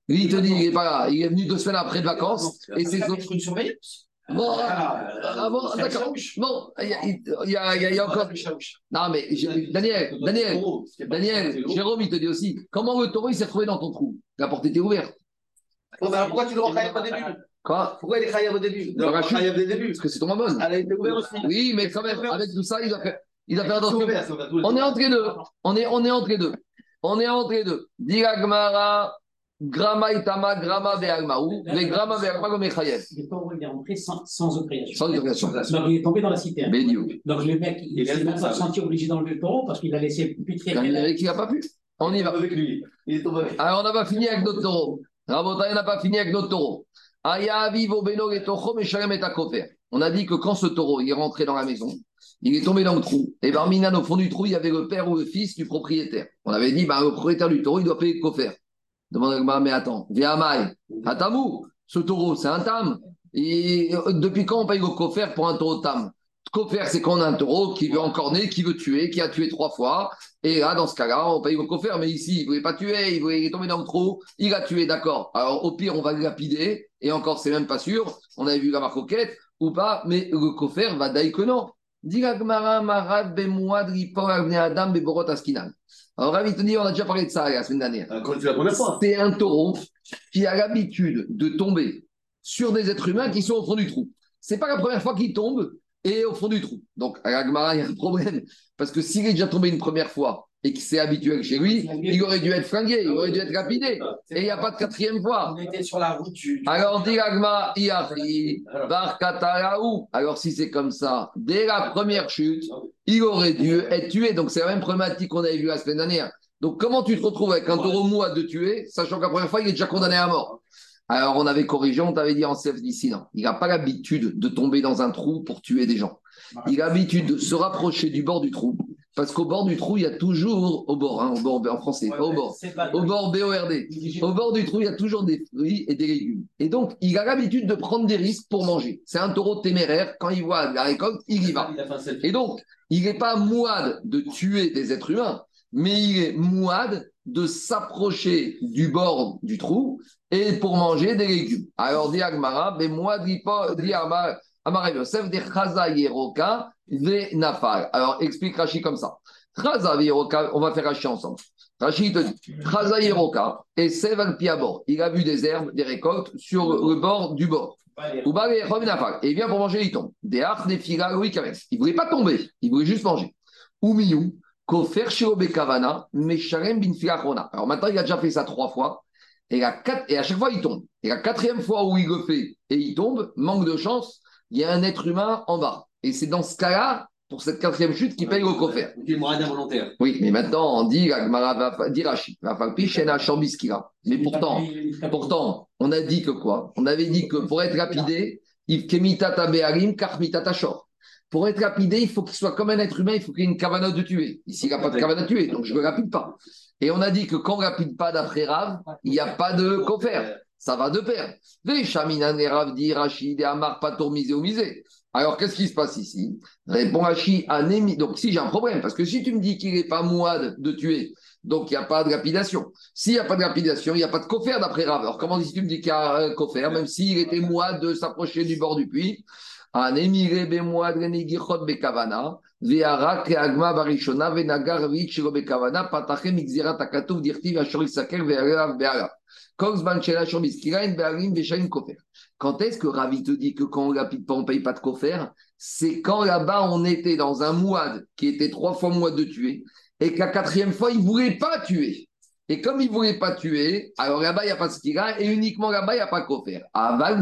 Lui, il te dit, il est pas là. Il est venu deux semaines après de vacances. Et c'est son- une surveillance. Bon, Ah, ah bon, c'est d'accord. Bon, il y a, il y a- il y il encore. Non, mais Daniel, Daniel, Daniel, Jérôme, il te dit aussi comment le taureau il s'est retrouvé dans ton trou? La porte était ouverte. Bon, pourquoi tu le rends au début? Quoi? Pourquoi il est Khayab au début? Dès le début. Parce que c'est ton mammon. Elle a été ouverte aussi. Oui, mais quand même, avec tout ça, il a fait. Il a fait attention. On est entre les deux. On est, on est entre les deux. On est entre les deux. Diragmara, Grama Itama, Grama Be'almaou, les Grama Be'alma comme Echayev. Le taureau, il est rentré sans, sans. Sans autorisation. Donc, il est tombé dans la citerne. Bédiou. Donc, le mec, il Il est s'est même pas senti obligé d'enlever le taureau parce qu'il a laissé putrer. Il n'a pas pu. On y va. Avec lui. Il est tombé avec. Alors, on n'a pas fini avec notre taureau. Rabotai, on n'a pas fini avec notre taureau. Aya vivo beno et tocho, mais shalem et takofer. On a dit que quand ce taureau il est rentré dans la maison, il est tombé dans le trou. Et Barminan, au fond du trou, il y avait le père ou le fils du propriétaire. On avait dit, bah, le propriétaire du taureau, il doit payer le coffre. Demande à Gmara, mais attends, Véamaï, Atamou, ce taureau, c'est un tam. Et depuis quand on paye le coffre pour un taureau tam? Coffre, c'est quand on a un taureau qui veut encore naître, qui veut tuer, qui a tué trois fois. Et là, dans ce cas-là, on paye le coffre. Mais ici, il ne voulait pas tuer, il, voulait, est tombé dans le trou, il a tué, d'accord. Alors, au pire, on va le lapider. Et encore, c'est même pas sûr. On avait vu la marcoquette ou pas, mais le coffre va d'ailleurs que non. Bemouad, Ripor, Avne Adam, Beborot, Askinan. Alors, Ravi te dit, on a déjà parlé de ça la semaine dernière. Fois. C'est un taureau qui a l'habitude de tomber sur des êtres humains qui sont au fond du trou. C'est pas la première fois qu'il tombe et au fond du trou. Donc, à l'Agmara, il y a un problème. Parce que s'il est déjà tombé une première fois et qu'il s'est habitué chez lui, il aurait dû être flingué, il aurait dû être lapidé. Et il n'y a pas de quatrième fois. On était sur la route du. Alors, dit Iachi, Barkataraou. Alors, si c'est comme ça, dès la première chute, il aurait dû être tué. Donc, c'est la même problématique qu'on avait vue la semaine dernière. Donc, comment tu te retrouves avec un taureau mou à de tuer, sachant que la première fois, il est déjà condamné à mort? Alors, on avait corrigé, on t'avait dit en chef d'ici, non. Il n'a pas l'habitude de tomber dans un trou pour tuer des gens. Il a l'habitude de se rapprocher du bord du trou. Parce qu'au bord du trou, il y a toujours, au bord, hein, au bord en français, pas au bord, pas au bord BORD. Au bord du trou, il y a toujours des fruits et des légumes. Et donc, il a l'habitude de prendre des risques pour manger. C'est un taureau téméraire. Quand il voit la récolte, il y va. Et donc, il n'est pas mouade de tuer des êtres humains, mais il est mouade de s'approcher du bord du trou et pour manger des légumes. Alors, dit Agmara, mais moi, dit pas, dit Amar Yosef, dit Chaza Yeroka, ve Nafal. Alors, explique Rashi comme ça. Chaza Yeroka, on va faire Rashi ensemble. Rashi te dit, Chaza Yeroka, et Sev al Piabor. Il a vu des herbes, des récoltes sur le bord du bord. Et il vient pour manger, il tombe. Des arcs, des même. Il ne voulait pas tomber, il voulait juste manger. Ou Miou, Kofer Shirobe Kavana, Mesharem bin. Alors maintenant, il a déjà fait ça trois fois. Et, la quatre- et à chaque fois, il tombe. Et la quatrième fois où il le fait et il tombe, manque de chance, il y a un être humain en bas. Et c'est dans ce cas-là, pour cette quatrième chute, qu'il paye au coffre. Il est moradin volontaire. Oui, mais maintenant, on dit. Mais pourtant, Pourtant, on a dit que quoi? On avait dit que pour être lapidé. Pour être lapidé, il faut qu'il soit comme un être humain, il faut qu'il y ait une cavana de tuer. Ici, il n'y a pas de cavana de tuer, donc je ne le lapide pas. Et on a dit que quand on ne lapide pas d'après Rav, il n'y a pas de coffre. Ça va de pair. Des chaminan et Rav dit Rachid et Amar Patour misé au misé. Alors, qu'est-ce qui se passe ici? Répond Rachid, anémie. Donc, si j'ai un problème, parce que si tu me dis qu'il n'est pas mouad de tuer, donc il n'y a pas de lapidation. S'il n'y a pas de lapidation, il n'y a pas de coffre d'après Rav. Alors, comment si tu me dis qu'il y a un coffre, même s'il était mouad de s'approcher du bord du puits? Anémie be mouad renigichot bekavana. Ve'arak agma barishona ve'nagar Quand est-ce que Ravi te dit que quand on lapide pas, on ne paye pas de coffre C'est quand là-bas, on était dans un mouad qui était trois fois mouad de tuer et la quatrième fois, il ne voulait pas tuer. Et comme il ne voulait pas tuer, alors là-bas, il n'y a pas de skira, et uniquement là-bas, il n'y a pas kofer. Aval,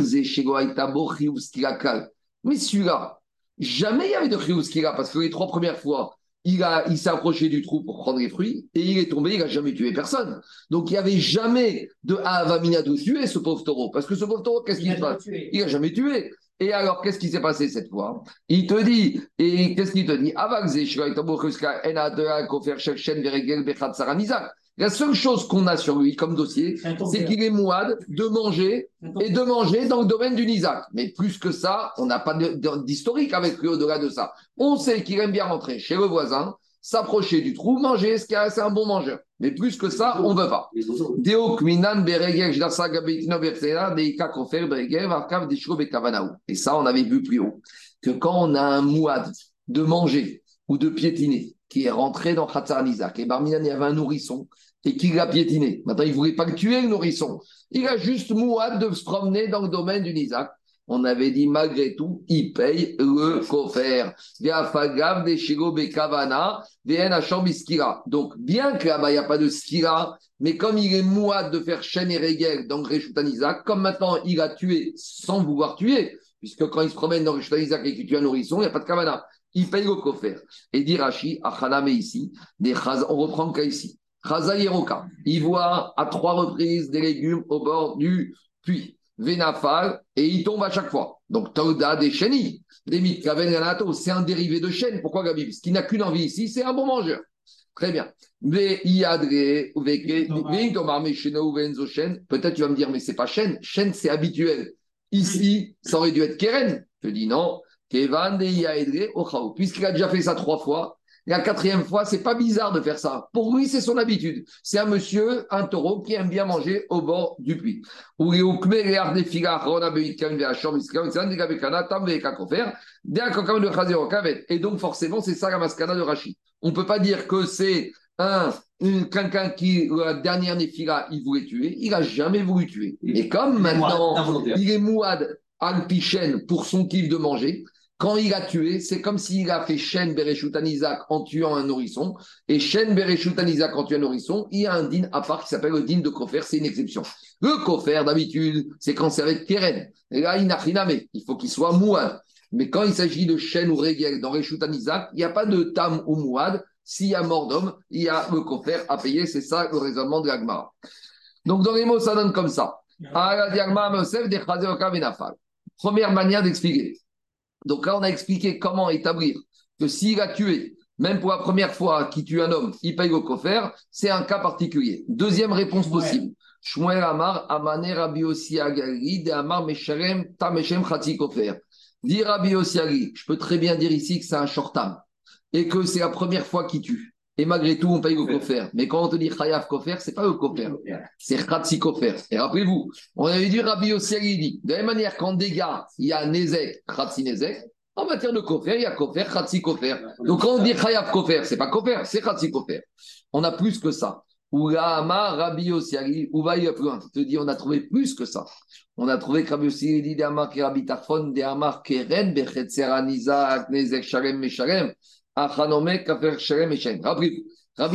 Mais celui-là, jamais il y avait de skira, parce que les trois premières fois, il, a, il s'est approché du trou pour prendre les fruits, et il est tombé, il n'a jamais tué personne. Donc il n'y avait jamais de Avamina de tuer ce pauvre taureau, parce que ce pauvre taureau, qu'est-ce qu'il se passe Il n'a jamais tué. Et alors, qu'est-ce qui s'est passé cette fois? Il te dit, et qu'est-ce qu'il te dit? La seule chose qu'on a sur lui comme dossier, c'est qu'il est mouad de manger et de manger dans le domaine du Nizak. Mais plus que ça, on n'a pas d'historique avec lui au-delà de ça. On sait qu'il aime bien rentrer chez le voisin, s'approcher du trou, manger, c'est un bon mangeur. Mais plus que ça, on ne veut pas. Et ça, on avait vu plus haut, que quand on a un mouad de manger ou de piétiner qui est rentré dans Khatsar Nizak, et Barminan, il y avait un nourrisson, et qu'il l'a piétiné. Maintenant, il ne voulait pas le tuer, le nourrisson. Il a juste mouad de se promener dans le domaine du Nizak. On avait dit, malgré tout, il paye le kofer. Donc, bien que là-bas, il n'y a pas de skira, mais comme il est mouad de faire chaîne et régel dans Reshutan Nizak, comme maintenant il a tué sans vouloir tuer, puisque quand il se promène dans Reshutan Nizak et qu'il tue un nourrisson, il n'y a pas de kavana. Il paye le kofer. Et dit Rashi, ici, on reprend le cas ici. Chaza il voit à trois reprises des légumes au bord du puits. Vénafal, et il tombe à chaque fois. Donc, Tauda des chenilles, des c'est un dérivé de chêne. Pourquoi Gabi? Parce qu'il n'a qu'une envie ici, c'est un bon mangeur. Très bien. Mais peut-être tu vas me dire, mais c'est pas chêne. Chêne, c'est habituel. Ici, ça aurait dû être Keren. Je dis non. Puisqu'il a déjà fait ça trois fois, la quatrième fois, c'est pas bizarre de faire ça. Pour lui, c'est son habitude. C'est un monsieur, un taureau qui aime bien manger au bord du puits. Et donc, forcément, c'est ça la mascana de Rachid. On ne peut pas dire que c'est un quelqu'un qui, la dernière Néphila, il voulait tuer. Il n'a jamais voulu tuer. Et comme maintenant, il est mouad al pour son kiff de manger, quand il a tué, c'est comme s'il a fait Shen Bereshut Isaac en tuant un nourrisson. Et Shen Bereshut Isaac en tuant un nourrisson, il y a un din à part qui s'appelle le din de Kofer, c'est une exception. Le Kofer, d'habitude, c'est quand c'est avec Keren. Et là, il n'a rien il faut qu'il soit mouad. Mais quand il s'agit de Shen ou Regel dans Reshut Isaac, il n'y a pas de tam ou mouad. S'il y a mort d'homme, il y a le Kofer à payer. C'est ça le raisonnement de l'Agmara. Donc, dans les mots, ça donne comme ça. Première manière d'expliquer. Donc là, on a expliqué comment établir que s'il a tué, même pour la première fois qu'il tue un homme, il paye au coffre, c'est un cas particulier. Deuxième réponse possible. Shmuel Amar, Amane Rabbi de Amar Mesharem, Tameshem Khati Kofer. Dit Rabbi je peux très bien dire ici que c'est un shortam et que c'est la première fois qu'il tue. Et malgré tout, on paye le kofer. Mais quand on te dit Chayav kofer, c'est pas le kofer, c'est Khatsi kofer. Et rappelez-vous, on avait dit Rabbi Yossiali dit, de la même manière qu'en dégâts, il y a Nezek, Khatsi Nezek, en matière de kofer, il y a kofer, Khatsi kofer. Donc quand on dit Chayav kofer, c'est pas kofer, c'est Khatsi kofer. On a plus que ça. Oulama, Rabbi Yossiali, ou va y plus loin. te dis, on a trouvé plus que ça. On a trouvé que Rabbi Yossiali dit, Amar Rabbi Tarfon, Amar Keren, Bechetzer Nizak, Nezek Shalem, Meshalem. Rabbi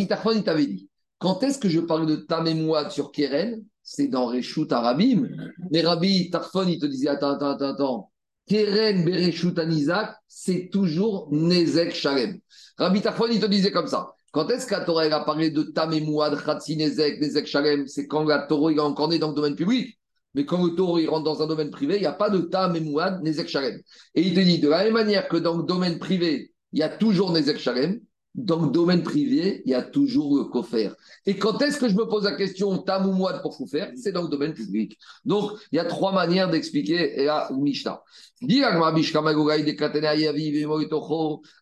Tarfon, il t'avait dit quand est-ce que je parle de Tamémouad sur Keren? C'est dans Reshut Arabim. Mais Rabbi Tarfon, il te disait attends, attends, attends, attends. Keren Bereshut Anizak, c'est toujours Nezek Shalem. Rabbi Tarfon, il te disait comme ça. Quand est-ce que a parlé de Tamémouad, Khatsi Nezek, Nezek Shalem C'est quand la Torah est encore né dans le domaine public. Mais quand le taureau il rentre dans un domaine privé, il n'y a pas de Tam et Nezek Shalem. Et il te dit, de la même manière que dans le domaine privé, il y a toujours des Shalem. Dans le domaine privé, il y a toujours le kofer. Et quand est-ce que je me pose la question tam ou moi pour kofer? C'est dans le domaine public. Donc, il y a trois manières d'expliquer la Mishnah.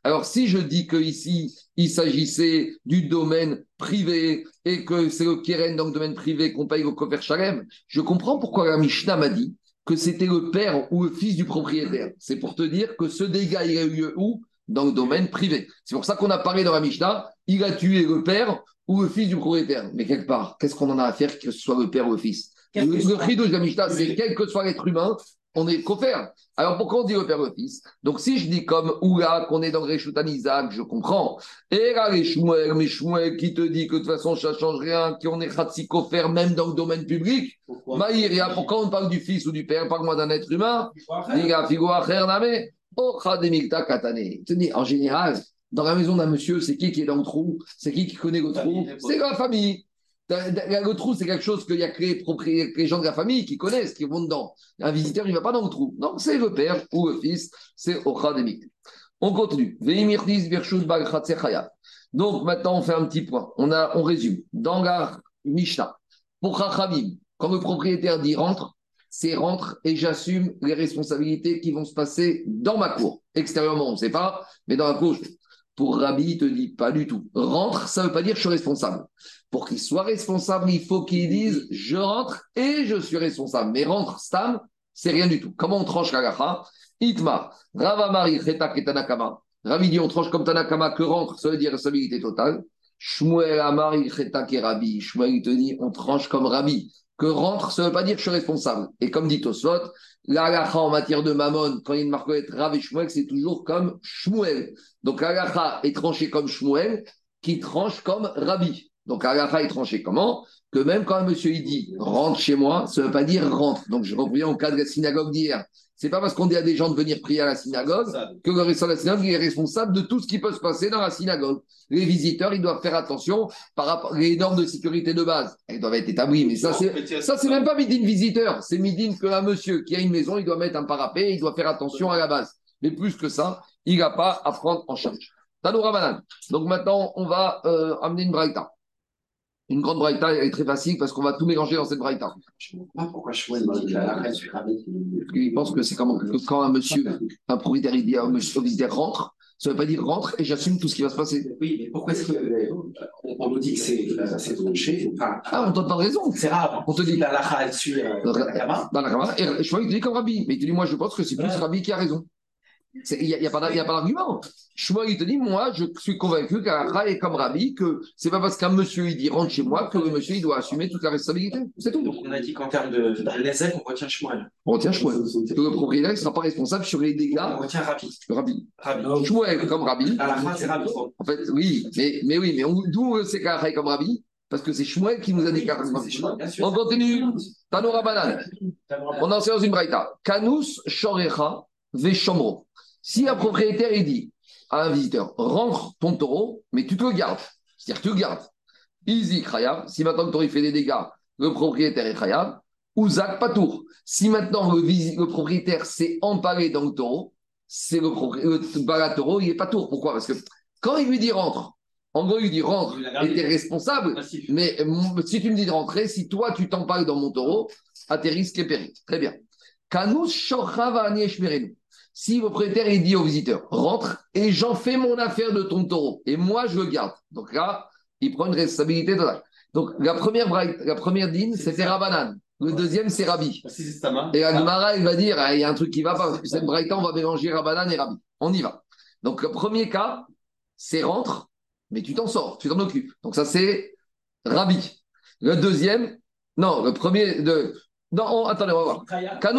Alors, si je dis que ici il s'agissait du domaine privé et que c'est le Keren dans le domaine privé qu'on paye au kofer Shalem, je comprends pourquoi la Mishnah m'a dit que c'était le père ou le fils du propriétaire. C'est pour te dire que ce dégât, il a eu lieu où? Dans le domaine privé. C'est pour ça qu'on a parlé dans la Mishnah, il a tué le père ou le fils du propriétaire. Mais quelque part, qu'est-ce qu'on en a à faire que ce soit le père ou le fils? Le cri de la Mishnah, c'est quel que soit l'être humain, on est coffert. Alors pourquoi on dit le père le fils? Donc si je dis comme Oula qu'on est dans Réchoutan Isaac, je comprends. Et là, les Shmuel, mais Shmuel qui te dit que de toute façon ça ne change rien, qu'on est Khatsi coffert même dans le domaine public. Pourquoi? Maïria, pourquoi on parle du fils ou du père? Parle-moi d'un être humain. Dis, En général, dans la maison d'un monsieur, c'est qui qui est dans le trou? C'est qui qui connaît le trou? C'est la famille. Le trou, c'est quelque chose qu'il y a que les, gens de la famille qui connaissent, qui vont dedans. Un visiteur, il ne va pas dans le trou. Donc, c'est le père ou le fils, c'est Ochademik. On continue. Donc, maintenant, on fait un petit point. On, a, on résume. Dans la Mishnah, pour Chachamim, quand le propriétaire dit rentre, c'est rentre et j'assume les responsabilités qui vont se passer dans ma cour. Extérieurement, on ne sait pas, mais dans la cour, pour Rabbi, il te dit pas du tout. Rentre, ça ne veut pas dire je suis responsable. Pour qu'il soit responsable, il faut qu'il dise je rentre et je suis responsable. Mais rentre, Stam, c'est rien du tout. Comment on tranche la gacha? Itma, Ravamari, Cheta, Ketanakama. Rabbi dit on tranche comme Tanakama que rentre, ça veut dire responsabilité totale. Shmuel Amari, Cheta, Kerabi. Shmuel, il te dit on tranche comme Rabbi. Que rentre, ça ne veut pas dire que je suis responsable. Et comme dit Tosfot, la gacha en matière de mammon, quand il y a une marque Rav et Shmuel, c'est toujours comme Shmuel. Donc Agacha est tranché comme Shmuel, qui tranche comme Rabbi. Donc Agacha est tranché comment? Que même quand un monsieur il dit rentre chez moi, ça ne veut pas dire rentre. Donc je reviens au cas de la synagogue d'hier. C'est pas parce qu'on dit à des gens de venir prier à la synagogue que le restant de la synagogue est responsable de tout ce qui peut se passer dans la synagogue. Les visiteurs, ils doivent faire attention par rapport les normes de sécurité de base. Elles doivent être établies, mais ça c'est ça, c'est même pas midin visiteur. C'est midin qu'un monsieur qui a une maison, il doit mettre un parapet, il doit faire attention à la base. Mais plus que ça, il n'a pas à prendre en charge. Tanoura Banane. Donc maintenant, on va euh, amener une braïta. Une grande braïta, elle est très facile parce qu'on va tout mélanger dans cette braïta. Je ne comprends pas pourquoi Rabbi. Il pense que c'est comme que quand un monsieur, un propriétaire, il dit à un monsieur visiteur rentre, ça ne veut pas dire rentre et j'assume tout ce qui va se passer. Oui, mais pourquoi est-ce qu'on on nous dit que c'est euh, tranché enfin, Ah, on ne donne pas raison. C'est rare. On te dit- euh, la Kama. dans la Gemara. Et je crois qu'il te dit comme Rabbi. Mais il te dit, moi, je pense que c'est plus. Rabbi qui a raison. C'est- Il n'y a, pas d'argument. Shmuel, il te dit, moi, je suis convaincu qu'Ara est comme Rabbi, que c'est pas parce qu'un monsieur, il dit rentre chez moi, que le monsieur, il doit assumer toute la responsabilité. C'est tout. Donc on a dit qu'en termes de, de on retient Shmuel. On retient Shmuel. Que le propriétaire ne sera pas responsable sur les dégâts On retient Rabbi. Rabbi. Rabbi. Shmuel comme Rabbi. C'est. En fait, oui, mais, mais oui, mais d'où sait qu'Ara est comme Rabbi? Parce que c'est Shmuel qui nous a C'est sûr. On continue. Tanora Banane. On en sait dans une braïta. Kanus shorecha veshomro. Si un propriétaire il dit à un visiteur rentre ton taureau, mais tu te le gardes. C'est-à-dire tu le gardes. Easy khayab. Si maintenant le taureau il fait des dégâts, le propriétaire est khayab. Ou zak patour. Si maintenant le, propriétaire s'est empalé dans le taureau, c'est le, le bala taureau, il est pas tour. Pourquoi? Parce que quand il lui dit rentre, en gros il lui dit rentre et tu es responsable, mais euh, si tu me dis de rentrer, si toi tu t'empales dans mon taureau, à tes risques et périls. Très bien. Kanus shochava anieshmerenu. Si le propriétaire il dit au visiteur, rentre et j'en fais mon affaire de ton taureau, et moi je le garde. Donc là, il prend une responsabilité totale. Donc la première, la première dîne, c'était Rabanan. Le deuxième, c'est Rabbi. Stama. Et Agmara, il va dire, ah, il y a un truc qui va pas, parce que cette braïta, on va mélanger Rabanan et Rabbi. On y va. Donc le premier cas, c'est rentre, mais tu t'en sors, tu t'en occupes. Donc ça, c'est Rabbi. Le deuxième, non, le premier de. Non, on- attendez, on va voir.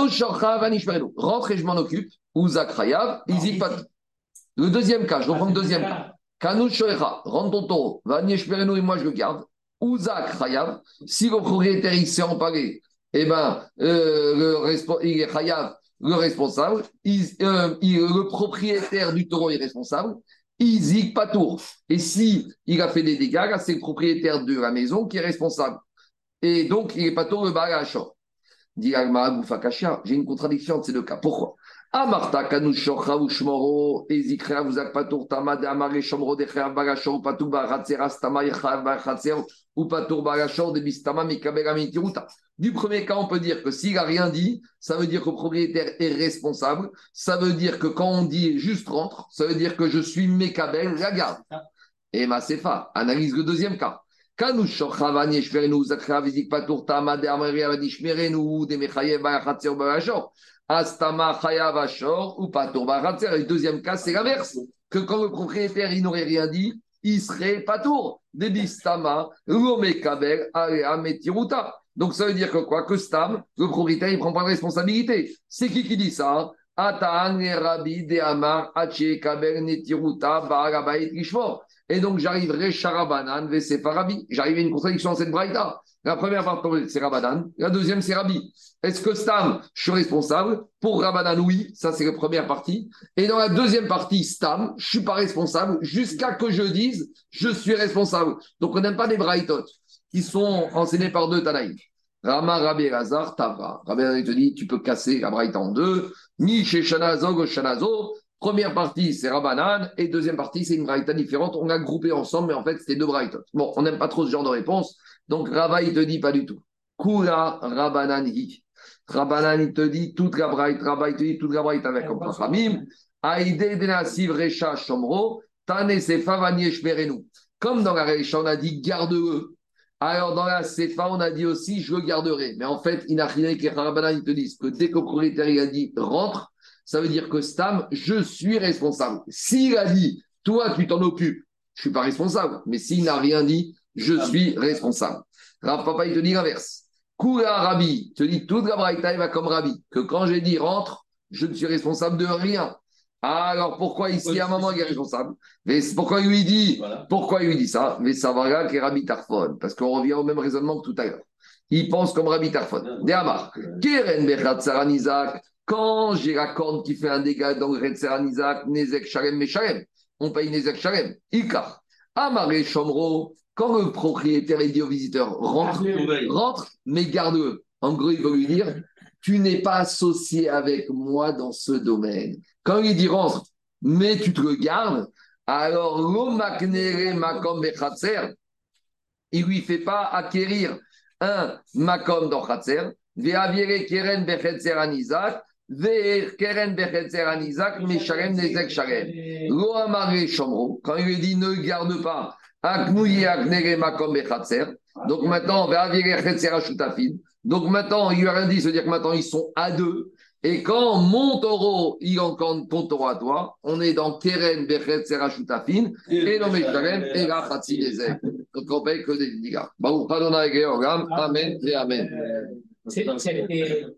Shorcha. Rentre et je m'en occupe. Ou Zakrayav, Izik Pat. Le deuxième cas, je reprends le deuxième cas. Kanouch Shorecha, rentre ton taureau. Vanishmerenu et moi je le garde. Ou Zakrayav, si le propriétaire il s'est empalé, eh ben, euh, le il est Chayav, le responsable, il- euh, il- le propriétaire du taureau est responsable. Izik Patour. Et si il a fait des dégâts, c'est le propriétaire de la maison qui est responsable. Et donc, il est Patour le Bagachor. Dit Agmara j'ai une contradiction entre ces deux cas. Pourquoi? Du premier cas, on peut dire que s'il n'a rien dit, ça veut dire que le propriétaire est responsable. Ça veut dire que quand on dit juste rentre, ça veut dire que je suis Mekabel, la. Et Masefa, analyse le deuxième cas. Astama chayav ashor ou. Et le deuxième cas, c'est l'inverse. Que quand le propriétaire, il n'aurait rien dit, il serait patour. De bistama, l'omekabel, alea metiruta. Donc ça veut dire que quoi? Que Stam, le propriétaire, il prend pas de responsabilité. C'est qui qui dit ça? Ataan, Rabbi, Dehamar, Kaber, Netiruta, Barabayit, Kishmor. Et donc j'arriverai Sharabanan, Vesefarabi. J'arrive à une contradiction dans cette braïta. La première partie, c'est Rabanan. La deuxième, c'est Rabbi. Est-ce que Stam, je suis responsable? Pour Rabanan, oui. Ça, c'est la première partie. Et dans la deuxième partie, Stam, je ne suis pas responsable jusqu'à que je dise je suis responsable. Donc, on n'aime pas des braïtot qui sont enseignés par deux Tanaïs. Rama, Rabbi Razar, Tavra. Rabbi Razar, te dit tu peux casser la braïta en deux. Ni chez Shanazo, Shanazo. Première partie, c'est Rabanan, et deuxième partie, c'est une braïta différente. On a groupé ensemble, mais en fait, c'était deux braïtot. Bon, on n'aime pas trop ce genre de réponse. Donc, Rava, il te dit pas du tout. Kula Rabanan hi. Rabanan, il te dit toute la braïta. Rava, il te dit toute la braïta avec comme Ramim. Aïde de Nasiv Recha Shomro. Tane Sefa. Comme dans la Recha, on a dit garde-le. Alors, dans la Sefa, on a dit aussi je le garderai. Mais en fait, Inachine et Rabanan, ils te disent que dès que le propriétaire a dit rentre, ça veut dire que Stam, je suis responsable. S'il a dit, toi, tu t'en occupes, je ne suis pas responsable. Mais s'il n'a rien dit, je suis responsable. Rav Papa, il te dit l'inverse. Kula Rabbi, te dit toute la braïta, va comme Rabbi, que quand j'ai dit rentre, je ne suis responsable de rien. Alors pourquoi ici, à un moment, il est responsable? Mais pourquoi il lui dit Pourquoi il lui dit ça? Mais ça va là que Rabbi Tarfon, parce qu'on revient au même raisonnement que tout à l'heure. Il pense comme Rabbi Tarfon. Déamar, Keren Bechat Saran Isaac, quand j'ai la corne qui fait un dégât dans le Retzeran Isaac, Nezek Shalem Meshalem, on paye Nezek Shalem. Ikar. Amaré Chomro, quand le propriétaire dit au visiteur rentre, rentre, mais garde-le. En gros, il veut lui dire tu n'es pas associé avec moi dans ce domaine. Quand il dit rentre, mais tu te le gardes, alors l'omaknere makom bechatzer, il lui fait pas acquérir un makom dans chatzer, ve'aviere keren bechatzer Shomro, quand il lui dit ne garde pas, donc maintenant, donc maintenant, il lui a rien dit, c'est-à-dire que maintenant ils sont à deux. Et quand mon taureau, il ton taureau à toi, on est dans Keren Bechet Serachutafin, et non Meshalem, et la Khatsi Nezek. Donc on paye que des dégâts. Adonai Georgam, Amen. Et Amen. C'est-